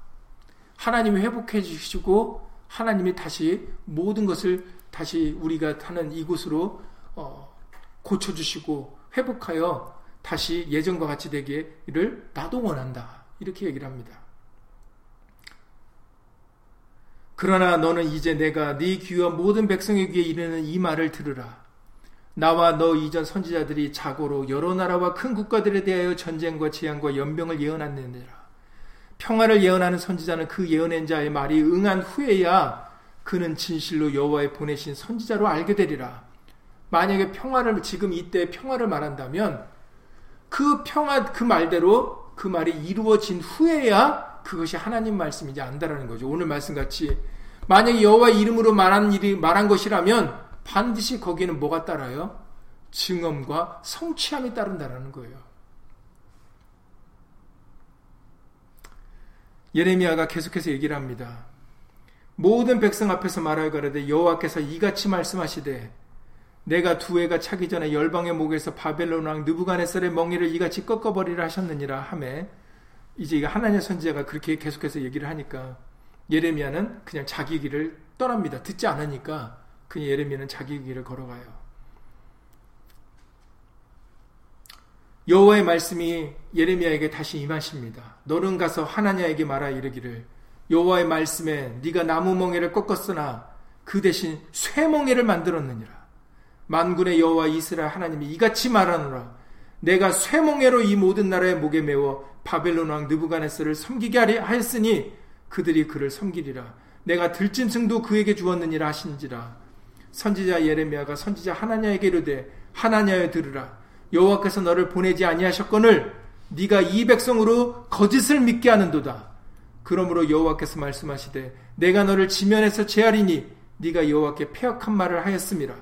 하나님이 회복해 주시고 하나님이 다시 모든 것을 다시 우리가 타는 이곳으로 어, 고쳐 주시고 회복하여 다시 예전과 같이 되기를 나도 원한다. 이렇게 얘기를 합니다. 그러나 너는 이제 내가 네 귀와 모든 백성의 귀에 이르는 이 말을 들으라. 나와 너 이전 선지자들이 자고로 여러 나라와 큰 국가들에 대하여 전쟁과 재앙과 연병을 예언하느니라. 평화를 예언하는 선지자는 그 예언한 자의 말이 응한 후에야 그는 진실로 여호와의 보내신 선지자로 알게 되리라. 만약에 평화를 지금 이때 평화를 말한다면 그 평화 그 말대로 그 말이 이루어진 후에야 그것이 하나님 말씀인지 안다라는 거죠. 오늘 말씀 같이 만약에 여호와 이름으로 말한 일이 말한 것이라면 반드시 거기는 뭐가 따라요? 증언과 성취함이 따른다라는 거예요. 예레미야가 계속해서 얘기를 합니다. 모든 백성 앞에서 말하여 가라되 여호와께서 이같이 말씀하시되 내가 두 해가 차기 전에 열방의 목에서 바벨론 왕 느부갓네살의 멍에를 이같이 꺾어버리라 하셨느니라 하매 이제 이거 하나님의 선지자가 그렇게 계속해서 얘기를 하니까 예레미야는 그냥 자기 길을 떠납니다. 듣지 않으니까 그냥 예레미야는 자기 길을 걸어가요. 여호와의 말씀이 예레미야에게 다시 임하십니다. 너는 가서 하나냐에게 말하 이르기를 여호와의 말씀에 네가 나무 멍에를 꺾었으나 그 대신 쇠 멍에를 만들었느니라. 만군의 여호와 이스라엘 하나님이 이같이 말하노라. 내가 쇠몽해로 이 모든 나라의 목에 메워 바벨론 왕 느부갓네스를 섬기게 하였으니 그들이 그를 섬기리라. 내가 들짐승도 그에게 주었느니라 하신지라. 선지자 예레미야가 선지자 하나냐에게 이르되 하나냐여 들으라. 여호와께서 너를 보내지 아니하셨거늘 네가 이 백성으로 거짓을 믿게 하는도다. 그러므로 여호와께서 말씀하시되 내가 너를 지면에서 제하리니 네가 여호와께 폐역한 말을 하였음이라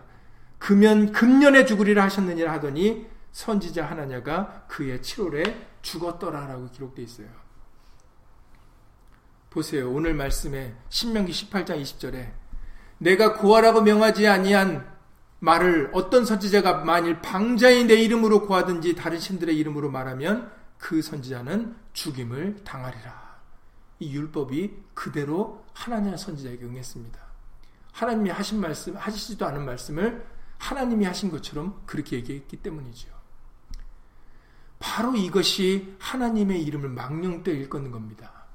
금연 금년에 죽으리라 하셨느니라 하더니 선지자 하나냐가 그의 7월에 죽었더라라고 기록되어 있어요. 보세요. 오늘 말씀에 신명기 18장 20절에 내가 고하라고 명하지 아니한 말을 어떤 선지자가 만일 방자인 내 이름으로 고하든지 다른 신들의 이름으로 말하면 그 선지자는 죽임을 당하리라. 이 율법이 그대로 하나님 선지자에게 응했습니다. 하나님이 하신 말씀, 하시지도 않은 말씀을 하나님이 하신 것처럼 그렇게 얘기했기 때문이죠. 바로 이것이 하나님의 이름을 망령되 일컫는 겁니다.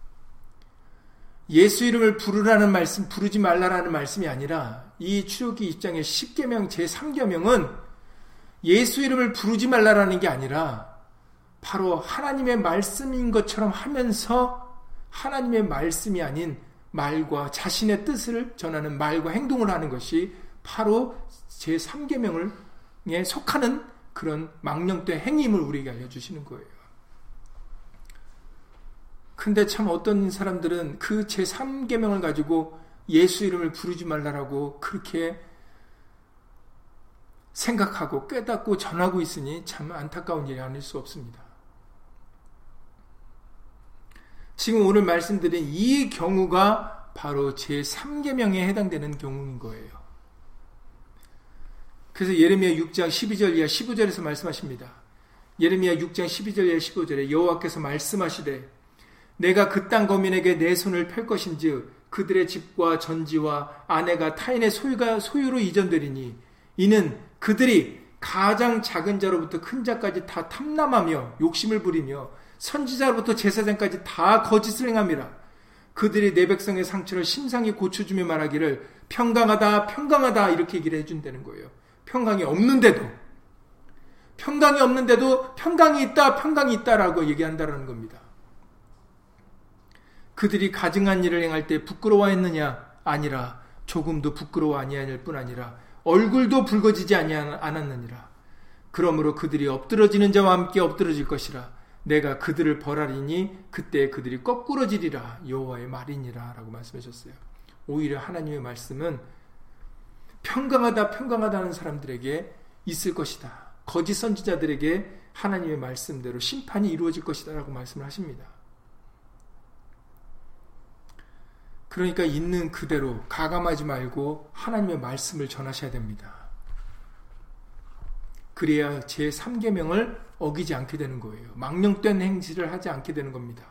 예수 이름을 부르라는 말씀, 부르지 말라라는 말씀이 아니라 이 출애굽기 입장의 10계명 제3계명은 예수 이름을 부르지 말라라는 게 아니라 바로 하나님의 말씀인 것처럼 하면서 하나님의 말씀이 아닌 말과 자신의 뜻을 전하는 말과 행동을 하는 것이 바로 제3계명을에 속하는 그런 망령된 행임을 우리에게 알려주시는 거예요. 근데 참 어떤 사람들은 그 제3계명을 가지고 예수 이름을 부르지 말라라고 그렇게 생각하고 깨닫고 전하고 있으니 참 안타까운 일이 아닐 수 없습니다. 지금 오늘 말씀드린 이 경우가 바로 제3계명에 해당되는 경우인 거예요. 그래서 예레미야 6장 12절 이하 15절에서 말씀하십니다. 예레미야 6장 12절 이하 15절에 여호와께서 말씀하시되 내가 그 땅 거민에게 내 손을 펼 것인즉 그들의 집과 전지와 아내가 타인의 소유가 소유로 이전되리니 이는 그들이 가장 작은 자로부터 큰 자까지 다 탐남하며 욕심을 부리며 선지자로부터 제사장까지 다 거짓을 행함이라 그들이 내 백성의 상처를 심상히 고쳐주며 말하기를 평강하다 평강하다 이렇게 얘기를 해준다는 거예요. 평강이 없는데도 평강이 없는데도 평강이 있다, 평강이 있다라고 얘기한다라는 겁니다. 그들이 가증한 일을 행할 때 부끄러워했느냐? 아니라 조금도 부끄러워 아니하일 뿐 아니라 얼굴도 붉어지지 않았느니라. 그러므로 그들이 엎드러지는 자와 함께 엎드러질 것이라. 내가 그들을 벌하리니 그때 그들이 거꾸러지리라. 여호와의 말이니라라고 말씀하셨어요. 오히려 하나님의 말씀은 평강하다, 평강하다는 사람들에게 있을 것이다. 거짓 선지자들에게 하나님의 말씀대로 심판이 이루어질 것이다. 라고 말씀을 하십니다. 그러니까 있는 그대로 가감하지 말고 하나님의 말씀을 전하셔야 됩니다. 그래야 제 3계명을 어기지 않게 되는 거예요. 망령된 행실을 하지 않게 되는 겁니다.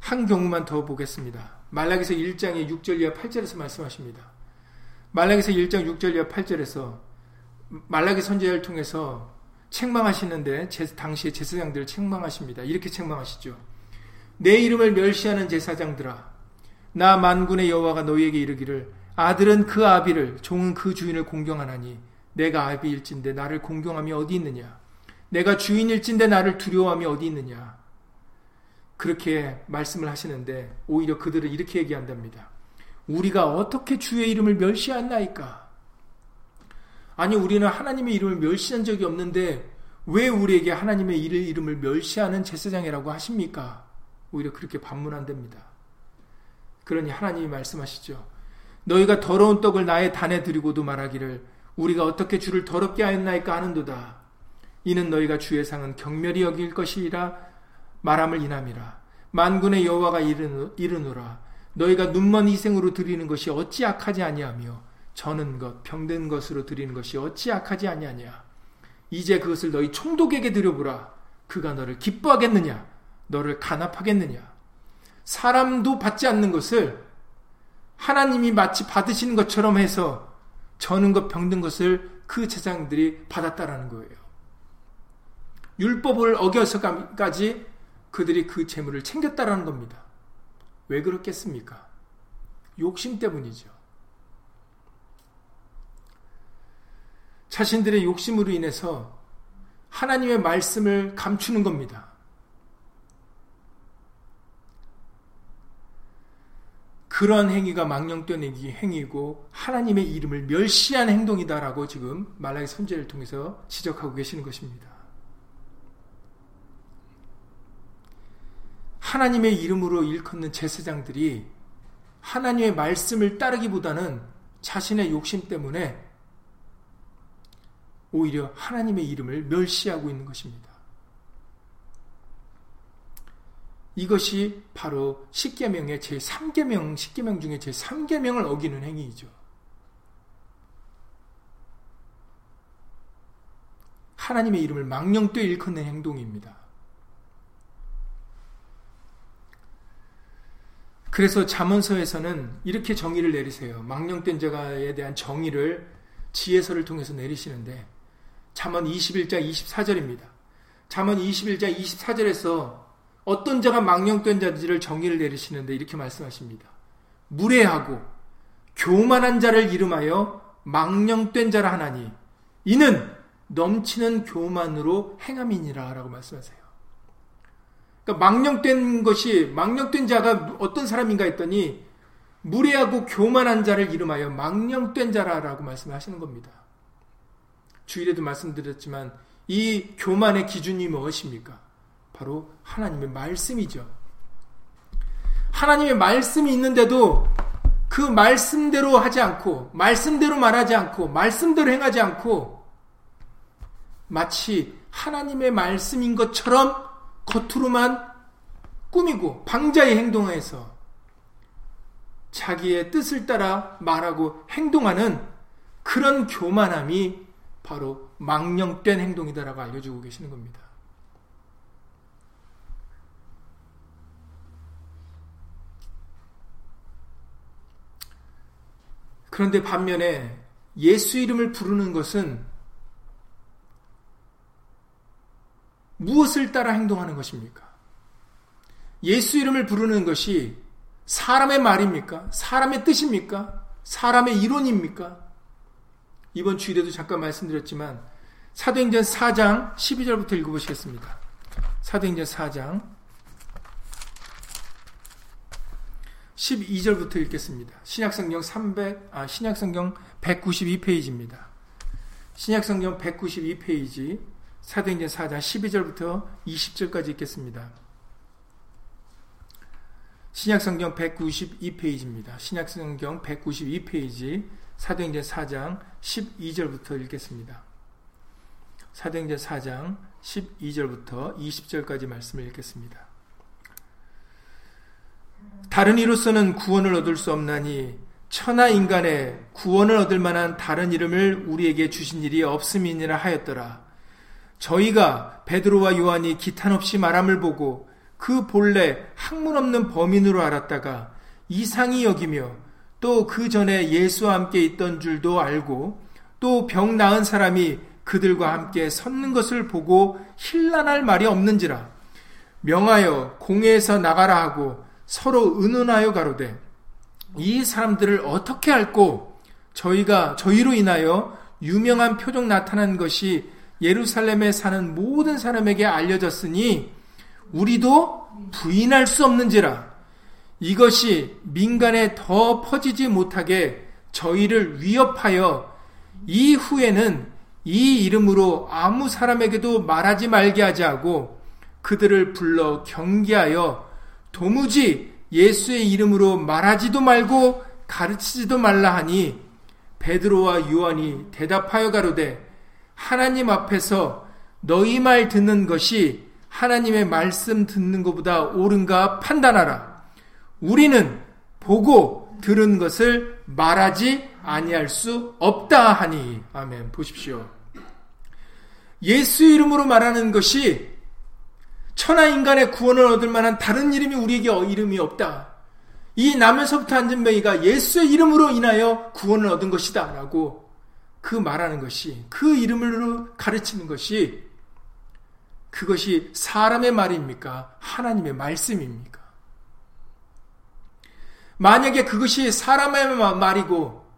한 경우만 더 보겠습니다. 말라기서 1장의 6절 이하 8절에서 말씀하십니다. 말라기서 1장 6절 이하 8절에서 말라기 선제를 통해서 책망하시는데 제, 당시의 제사장들을 책망하십니다. 이렇게 책망하시죠. 내 이름을 멸시하는 제사장들아 나 만군의 여호와가 너희에게 이르기를 아들은 그 아비를 종은 그 주인을 공경하나니 내가 아비일진데 나를 공경함이 어디 있느냐 내가 주인일진데 나를 두려워함이 어디 있느냐 그렇게 말씀을 하시는데 오히려 그들은 이렇게 얘기한답니다. 우리가 어떻게 주의 이름을 멸시했나이까? 아니 우리는 하나님의 이름을 멸시한 적이 없는데 왜 우리에게 하나님의 이름을 멸시하는 제사장이라고 하십니까? 오히려 그렇게 반문한답니다. 그러니 하나님이 말씀하시죠. 너희가 더러운 떡을 나의 단에 드리고도 말하기를 우리가 어떻게 주를 더럽게 하였나이까 하는도다. 이는 너희가 주의 상은 경멸이 여길 것이라 말함을 인함이라. 만군의 여호와가 이르노라. 너희가 눈먼 희생으로 드리는 것이 어찌 악하지 아니하며 저는 것 병든 것으로 드리는 것이 어찌 악하지 아니하냐. 이제 그것을 너희 총독에게 드려보라. 그가 너를 기뻐하겠느냐? 너를 간합하겠느냐? 사람도 받지 않는 것을 하나님이 마치 받으시는 것처럼 해서 저는 것 병든 것을 그 제장들이 받았다라는 거예요. 율법을 어겨서까지 그들이 그 재물을 챙겼다라는 겁니다. 왜 그렇겠습니까? 욕심 때문이죠. 자신들의 욕심으로 인해서 하나님의 말씀을 감추는 겁니다. 그러한 행위가 망령된 행위고 하나님의 이름을 멸시한 행동이다라고 지금 말라기 선제를 통해서 지적하고 계시는 것입니다. 하나님의 이름으로 일컫는 제사장들이 하나님의 말씀을 따르기보다는 자신의 욕심 때문에 오히려 하나님의 이름을 멸시하고 있는 것입니다. 이것이 바로 10계명의 제3계명, 10계명 중에 제3계명을 어기는 행위이죠. 하나님의 이름을 망령되이 일컫는 행동입니다. 그래서 잠언서에서는 이렇게 정의를 내리세요. 망령된 자에 대한 정의를 지혜서를 통해서 내리시는데 잠언 21장 24절입니다. 잠언 21장 24절에서 어떤 자가 망령된 자들을 정의를 내리시는데 이렇게 말씀하십니다. 무례하고 교만한 자를 이름하여 망령된 자라 하나니 이는 넘치는 교만으로 행함이니라 라고 말씀하세요. 그러니까 망령된 것이 망령된 자가 어떤 사람인가 했더니 무례하고 교만한 자를 이름하여 망령된 자라라고 말씀하시는 겁니다. 주일에도 말씀드렸지만 이 교만의 기준이 무엇입니까? 바로 하나님의 말씀이죠. 하나님의 말씀이 있는데도 그 말씀대로 하지 않고 말씀대로 말하지 않고 말씀대로 행하지 않고 마치 하나님의 말씀인 것처럼 겉으로만 꾸미고 방자의 행동에서 자기의 뜻을 따라 말하고 행동하는 그런 교만함이 바로 망령된 행동이다라고 알려주고 계시는 겁니다. 그런데 반면에 예수 이름을 부르는 것은 무엇을 따라 행동하는 것입니까? 예수 이름을 부르는 것이 사람의 말입니까? 사람의 뜻입니까? 사람의 이론입니까? 이번 주일에도 잠깐 말씀드렸지만 사도행전 4장 12절부터 읽어보시겠습니다. 사도행전 4장 12절부터 읽겠습니다. 신약성경 300, 아, 신약성경 192페이지입니다. 신약성경 192페이지 사도행전 4장 12절부터 20절까지 읽겠습니다. 신약성경 192페이지입니다. 신약성경 192페이지 사도행전 4장 12절부터 읽겠습니다. 사도행전 4장 12절부터 20절까지 말씀을 읽겠습니다. 다른 이로서는 구원을 얻을 수 없나니 천하 인간의 구원을 얻을 만한 다른 이름을 우리에게 주신 일이 없음이니라 하였더라. 저희가 베드로와 요한이 기탄 없이 말함을 보고 그 본래 학문 없는 범인으로 알았다가 이상히 여기며 또 그 전에 예수와 함께 있던 줄도 알고 또 병 나은 사람이 그들과 함께 섰는 것을 보고 힐난할 말이 없는지라 명하여 공회에서 나가라 하고 서로 의논하여 가로되 이 사람들을 어떻게 할고 저희가 저희로 인하여 유명한 표적 나타난 것이 예루살렘에 사는 모든 사람에게 알려졌으니 우리도 부인할 수 없는지라. 이것이 민간에 더 퍼지지 못하게 저희를 위협하여 이후에는 이 이름으로 아무 사람에게도 말하지 말게 하지 하고 그들을 불러 경계하여 도무지 예수의 이름으로 말하지도 말고 가르치지도 말라 하니 베드로와 요한이 대답하여 가로되 하나님 앞에서 너희 말 듣는 것이 하나님의 말씀 듣는 것보다 옳은가 판단하라. 우리는 보고 들은 것을 말하지 아니할 수 없다 하니 아멘. 보십시오. 예수 이름으로 말하는 것이 천하 인간의 구원을 얻을 만한 다른 이름이 우리에게 이름이 없다. 이 나면서부터 앉은 메이가 예수의 이름으로 인하여 구원을 얻은 것이다. 라고 그 말하는 것이, 그 이름으로 가르치는 것이, 그것이 사람의 말입니까? 하나님의 말씀입니까? 만약에 그것이 사람의 말이고,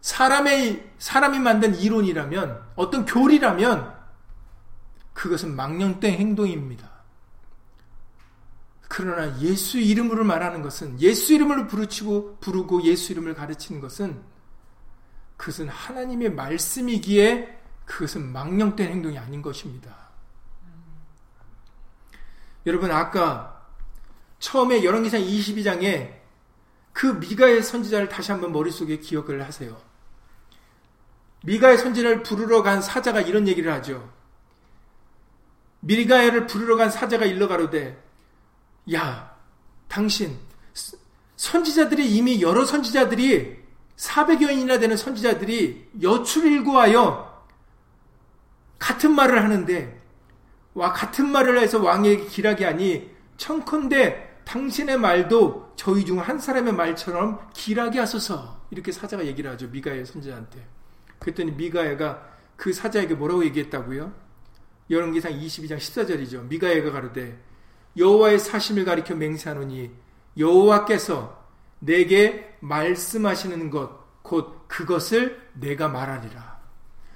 사람의, 사람이 만든 이론이라면, 어떤 교리라면, 그것은 망령된 행동입니다. 그러나 예수 이름으로 말하는 것은 예수 이름을 부르치고 부르고 예수 이름을 가르치는 것은 그것은 하나님의 말씀이기에 그것은 망령된 행동이 아닌 것입니다. 여러분 아까 처음에 열왕기상 22장에 그 미가의 선지자를 다시 한번 머릿속에 기억을 하세요. 미가의 선지자를 부르러 간 사자가 이런 얘기를 하죠. 미가엘을 부르러 간 사자가 일러 가로되 야 당신 선지자들이 이미 여러 선지자들이 400여인이나 되는 선지자들이 여출 일구하여 같은 말을 하는데 와 같은 말을 해서 왕에게 길하게 하니 청컨대 당신의 말도 저희 중 한 사람의 말처럼 길하게 하소서 이렇게 사자가 얘기를 하죠 미가엘 선지자한테 그랬더니 미가엘가 그 사자에게 뭐라고 얘기했다고요? 열왕기상 22장 14절이죠. 미가야가 가로되 여호와의 사심을 가리켜 맹세하노니 여호와께서 내게 말씀하시는 것 곧 그것을 내가 말하리라.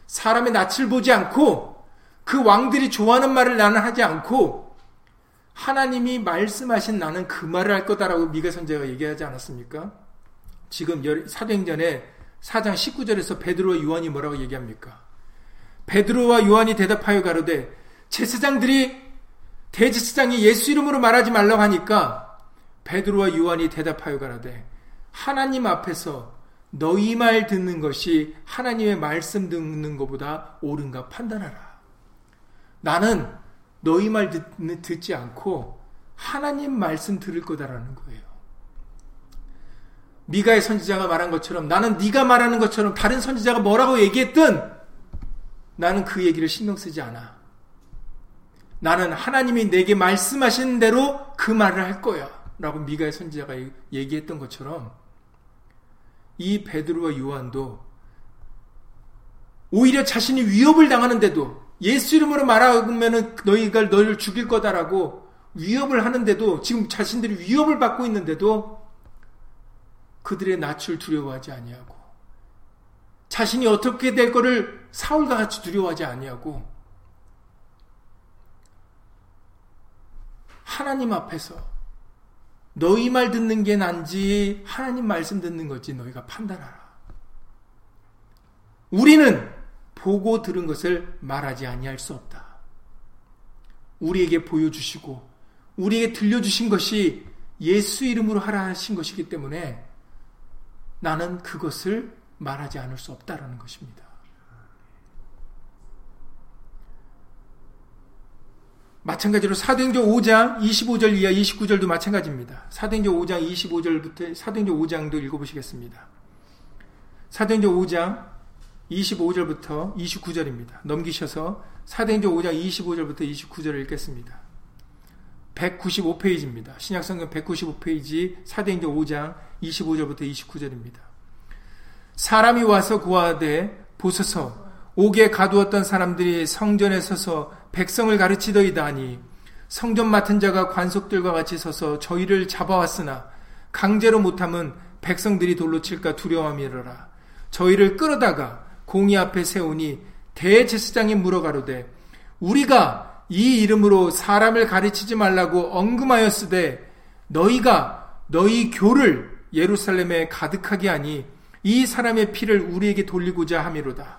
사람의 낯을 보지 않고 그 왕들이 좋아하는 말을 나는 하지 않고 하나님이 말씀하신 나는 그 말을 할 거다라고 미가 선제가 얘기하지 않았습니까? 지금 사도행전에 4장 19절에서 베드로와 요한이 뭐라고 얘기합니까? 베드로와 요한이 대답하여 가로되 제사장들이 대제사장이 예수 이름으로 말하지 말라고 하니까 베드로와 요한이 대답하여 가로되 하나님 앞에서 너희 말 듣는 것이 하나님의 말씀 듣는 것보다 옳은가 판단하라. 나는 너희 말 듣, 듣지 않고 하나님 말씀 들을 거다라는 거예요. 미가의 선지자가 말한 것처럼 나는 네가 말하는 것처럼 다른 선지자가 뭐라고 얘기했든 나는 그 얘기를 신경 쓰지 않아. 나는 하나님이 내게 말씀하신 대로 그 말을 할 거야. 라고 미가의 선지자가 얘기했던 것처럼 이 베드로와 요한도 오히려 자신이 위협을 당하는데도 예수 이름으로 말하면 너희가 너희를 죽일 거다라고 위협을 하는데도 지금 자신들이 위협을 받고 있는데도 그들의 낯을 두려워하지 아니하고 자신이 어떻게 될 거를 사울과 같이 두려워하지 아니하고 하나님 앞에서 너희 말 듣는 게 난지 하나님 말씀 듣는 것지 너희가 판단하라. 우리는 보고 들은 것을 말하지 아니할 수 없다. 우리에게 보여주시고 우리에게 들려주신 것이 예수 이름으로 하라 하신 것이기 때문에 나는 그것을 말하지 않을 수 없다라는 것입니다. 마찬가지로 사도행전 5장 25절 이하 29절도 마찬가지입니다. 사도행전 5장 25절부터 사도행전 5장도 읽어보시겠습니다. 사도행전 5장 25절부터 29절입니다. 넘기셔서 사도행전 5장 25절부터 29절을 읽겠습니다. 195페이지입니다. 신약성경 195페이지 사도행전 5장 25절부터 29절입니다. 사람이 와서 구하되 보소서 옥에 가두었던 사람들이 성전에 서서 백성을 가르치더이다 하니 성전 맡은 자가 관속들과 같이 서서 저희를 잡아왔으나 강제로 못함은 백성들이 돌로 칠까 두려움이러라. 저희를 끌어다가 공의 앞에 세우니 대제사장이 물어가로되 우리가 이 이름으로 사람을 가르치지 말라고 언금하였으되 너희가 너희 교를 예루살렘에 가득하게 하니 이 사람의 피를 우리에게 돌리고자 함이로다.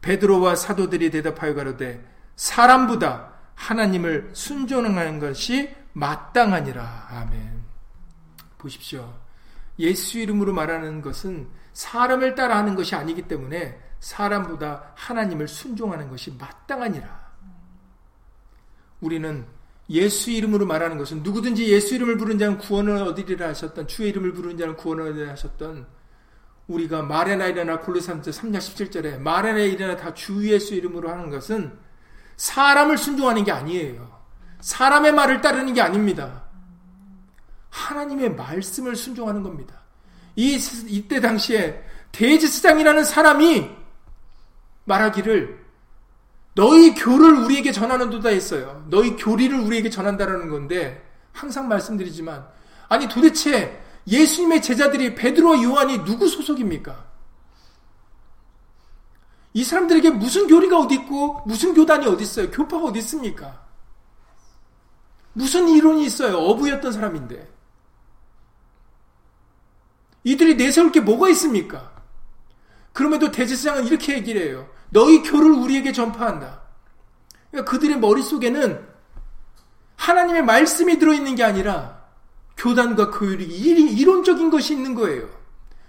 베드로와 사도들이 대답하여 가로되 사람보다 하나님을 순종하는 것이 마땅하니라. 아멘. 보십시오. 예수 이름으로 말하는 것은 사람을 따라 하는 것이 아니기 때문에 사람보다 하나님을 순종하는 것이 마땅하니라. 우리는 예수 이름으로 말하는 것은 누구든지 예수 이름을 부른 자는 구원을 얻으리라 하셨던 주의 이름을 부른 자는 구원을 얻으리라 하셨던 우리가 말에나 일어나 골로산서 3장 17절에 말에나 일어나 다 주 예수 이름으로 하는 것은 사람을 순종하는 게 아니에요. 사람의 말을 따르는 게 아닙니다. 하나님의 말씀을 순종하는 겁니다. 이, 이때 당시에 대지스장이라는 사람이 말하기를 너희 교를 우리에게 전하는도다 했어요. 너희 교리를 우리에게 전한다라는 건데 항상 말씀드리지만 아니 도대체 예수님의 제자들이 베드로와 요한이 누구 소속입니까? 이 사람들에게 무슨 교리가 어디 있고 무슨 교단이 어디 있어요? 교파가 어디 있습니까? 무슨 이론이 있어요? 어부였던 사람인데. 이들이 내세울 게 뭐가 있습니까? 그럼에도 대제사장은 이렇게 얘기를 해요. 너희 교를 우리에게 전파한다. 그러니까 그들의 머릿속에는 하나님의 말씀이 들어있는 게 아니라 교단과 교율이 이론적인 것이 있는 거예요.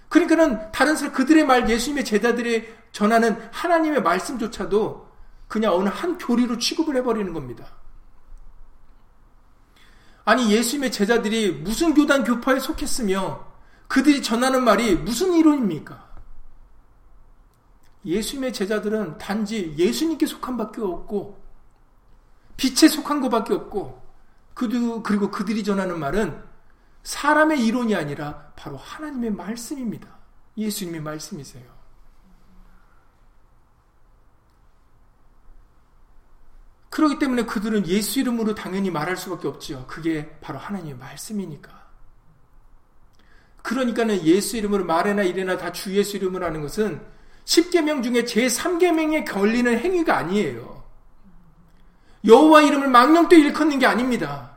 그러니까는 다른 사람 그들의 말 예수님의 제자들이 전하는 하나님의 말씀조차도 그냥 어느 한 교리로 취급을 해버리는 겁니다. 아니 예수님의 제자들이 무슨 교단 교파에 속했으며 그들이 전하는 말이 무슨 이론입니까? 예수님의 제자들은 단지 예수님께 속한 밖에 없고 빛에 속한 것밖에 없고 그리고 그들이 전하는 말은 사람의 이론이 아니라 바로 하나님의 말씀입니다. 예수님의 말씀이세요. 그렇기 때문에 그들은 예수 이름으로 당연히 말할 수밖에 없지요. 그게 바로 하나님의 말씀이니까. 그러니까는 예수 이름으로 말해나 이래나 다 주 예수 이름으로 하는 것은 10계명 중에 제3계명에 걸리는 행위가 아니에요. 여호와 이름을 망령되 일컫는 게 아닙니다.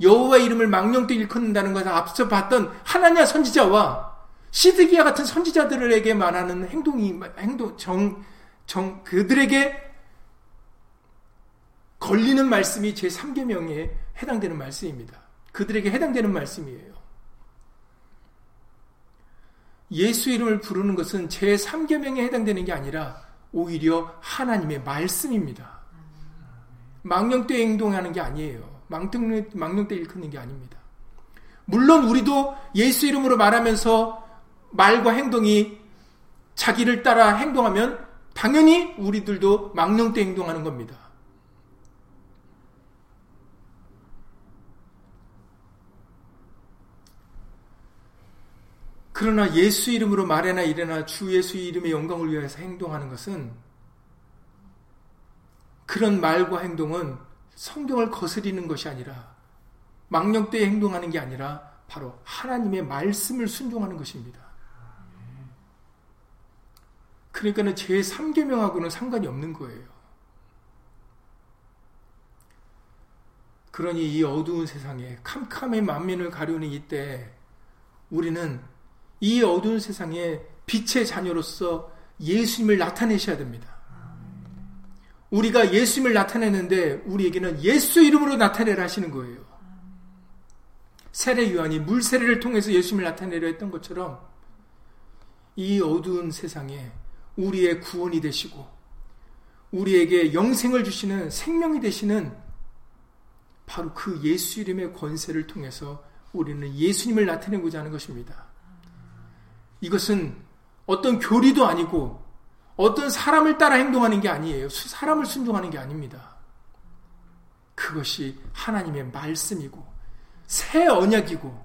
여호와 이름을 망령되 일컫는다는 것은 앞서 봤던 하나냐 선지자와 시드기야 같은 선지자들에게 말하는 행동이 행동 정, 정 그들에게 걸리는 말씀이 제 3계명에 해당되는 말씀입니다. 그들에게 해당되는 말씀이에요. 예수 이름을 부르는 것은 제 3계명에 해당되는 게 아니라 오히려 하나님의 말씀입니다. 망령 때 행동하는 게 아니에요. 망령, 망령 때 일컫는 게 아닙니다. 물론 우리도 예수 이름으로 말하면서 말과 행동이 자기를 따라 행동하면 당연히 우리들도 망령 때 행동하는 겁니다. 그러나 예수 이름으로 말해나 이래나 주 예수 이름의 영광을 위해서 행동하는 것은 그런 말과 행동은 성경을 거스리는 것이 아니라 망령되이 행동하는 게 아니라 바로 하나님의 말씀을 순종하는 것입니다. 그러니까는 제 3계명하고는 상관이 없는 거예요. 그러니 이 어두운 세상에 캄캄의 만민을 가려는 이때 우리는 이 어두운 세상에 빛의 자녀로서 예수님을 나타내셔야 됩니다. 우리가 예수님을 나타내는데 우리에게는 예수 이름으로 나타내라 하시는 거예요. 세례 요한이 물 세례를 통해서 예수님을 나타내려 했던 것처럼 이 어두운 세상에 우리의 구원이 되시고 우리에게 영생을 주시는 생명이 되시는 바로 그 예수 이름의 권세를 통해서 우리는 예수님을 나타내고자 하는 것입니다. 이것은 어떤 교리도 아니고 어떤 사람을 따라 행동하는 게 아니에요. 사람을 순종하는 게 아닙니다. 그것이 하나님의 말씀이고 새 언약이고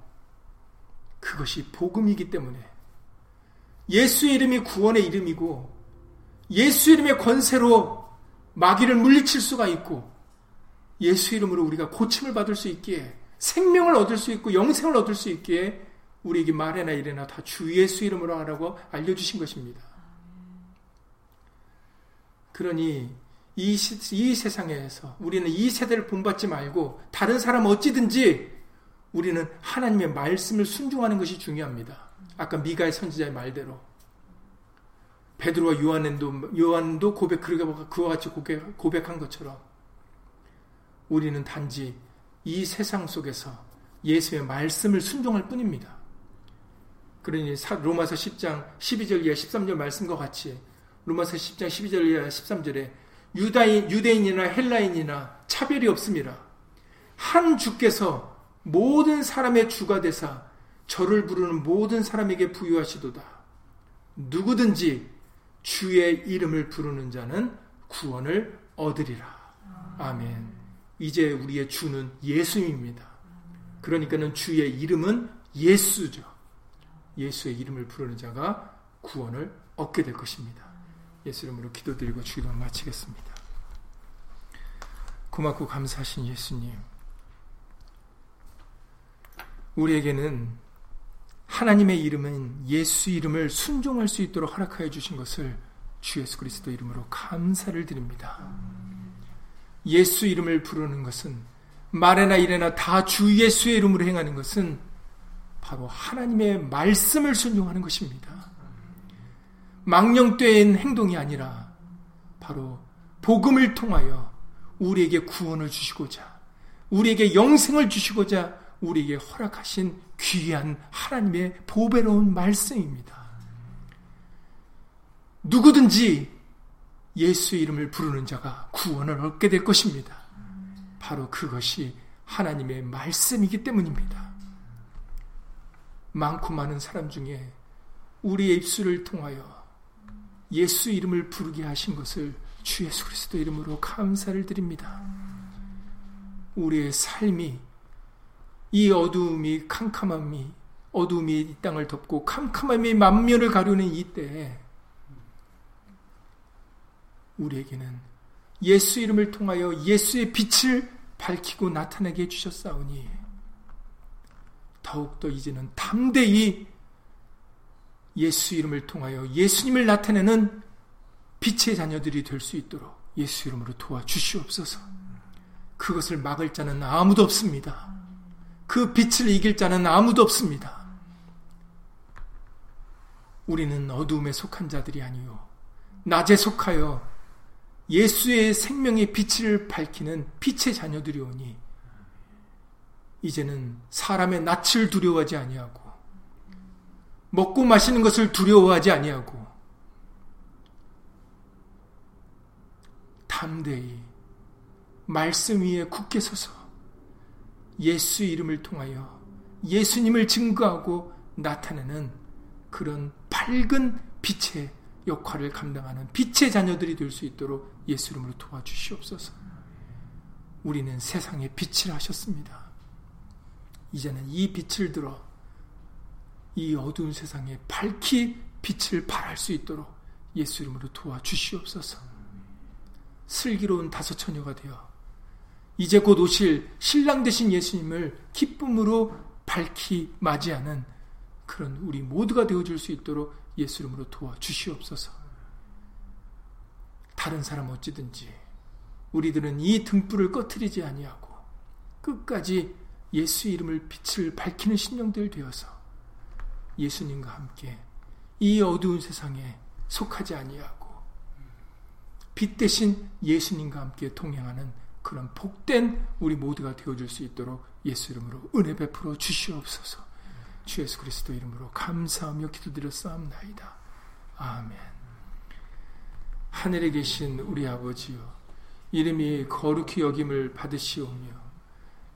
그것이 복음이기 때문에 예수의 이름이 구원의 이름이고 예수 이름의 권세로 마귀를 물리칠 수가 있고 예수 이름으로 우리가 고침을 받을 수 있기에 생명을 얻을 수 있고 영생을 얻을 수 있기에 우리에게 말해나 이래나 다 주 예수 이름으로 하라고 알려주신 것입니다. 그러니 이, 시, 이 세상에서 우리는 이 세대를 본받지 말고 다른 사람 어찌든지 우리는 하나님의 말씀을 순종하는 것이 중요합니다. 아까 미가의 선지자의 말대로 베드로와 요한도 요한도 고백 그와 같이 고백, 고백한 것처럼 우리는 단지 이 세상 속에서 예수의 말씀을 순종할 뿐입니다. 그러니 로마서 10장 12절 이하 13절 말씀과 같이 로마서 10장 12절 이하 13절에 유다인, 유대인이나 헬라인이나 차별이 없습니다. 한 주께서 모든 사람의 주가 되사 저를 부르는 모든 사람에게 부유하시도다. 누구든지 주의 이름을 부르는 자는 구원을 얻으리라. 아멘. 이제 우리의 주는 예수입니다. 그러니까는 주의 이름은 예수죠. 예수의 이름을 부르는 자가 구원을 얻게 될 것입니다. 예수 이름으로 기도드리고 주기도 마치겠습니다. 고맙고 감사하신 예수님. 우리에게는 하나님의 이름은 예수 이름을 순종할 수 있도록 허락하여 주신 것을 주 예수 그리스도 이름으로 감사를 드립니다. 예수 이름을 부르는 것은 말에나 이래나 다 주 예수의 이름으로 행하는 것은 바로 하나님의 말씀을 순종하는 것입니다. 망령된 행동이 아니라 바로 복음을 통하여 우리에게 구원을 주시고자 우리에게 영생을 주시고자 우리에게 허락하신 귀한 하나님의 보배로운 말씀입니다. 누구든지 예수 이름을 부르는 자가 구원을 얻게 될 것입니다. 바로 그것이 하나님의 말씀이기 때문입니다. 많고 많은 사람 중에 우리의 입술을 통하여 예수 이름을 부르게 하신 것을 주 예수 그리스도 이름으로 감사를 드립니다. 우리의 삶이 이 어두움이 캄캄함이 어두움이 이 땅을 덮고 캄캄함이 만면을 가르는 이 때에 우리에게는 예수 이름을 통하여 예수의 빛을 밝히고 나타내게 해주셨사오니 더욱더 이제는 담대히 예수 이름을 통하여 예수님을 나타내는 빛의 자녀들이 될 수 있도록 예수 이름으로 도와주시옵소서. 그것을 막을 자는 아무도 없습니다. 그 빛을 이길 자는 아무도 없습니다. 우리는 어두움에 속한 자들이 아니요. 낮에 속하여 예수의 생명의 빛을 밝히는 빛의 자녀들이 오니 이제는 사람의 낯을 두려워하지 아니하고 먹고 마시는 것을 두려워하지 아니하고 담대히 말씀 위에 굳게 서서 예수 이름을 통하여 예수님을 증거하고 나타내는 그런 밝은 빛의 역할을 감당하는 빛의 자녀들이 될 수 있도록 예수 이름으로 도와주시옵소서. 우리는 세상에 빛을 하셨습니다. 이제는 이 빛을 들어 이 어두운 세상에 밝히 빛을 발할 수 있도록 예수 이름으로 도와주시옵소서. 슬기로운 다섯 처녀가 되어 이제 곧 오실 신랑 되신 예수님을 기쁨으로 밝히 맞이하는 그런 우리 모두가 되어줄 수 있도록 예수 이름으로 도와주시옵소서. 다른 사람 어찌든지 우리들은 이 등불을 꺼트리지 아니하고 끝까지 예수 이름을 빛을 밝히는 신령들 되어서 예수님과 함께 이 어두운 세상에 속하지 아니하고 빛 대신 예수님과 함께 동행하는 그런 복된 우리 모두가 되어줄 수 있도록 예수 이름으로 은혜 베풀어 주시옵소서. 주 예수 그리스도 이름으로 감사하며 기도드렸사옵나이다. 아멘. 하늘에 계신 우리 아버지요 이름이 거룩히 여김을 받으시오며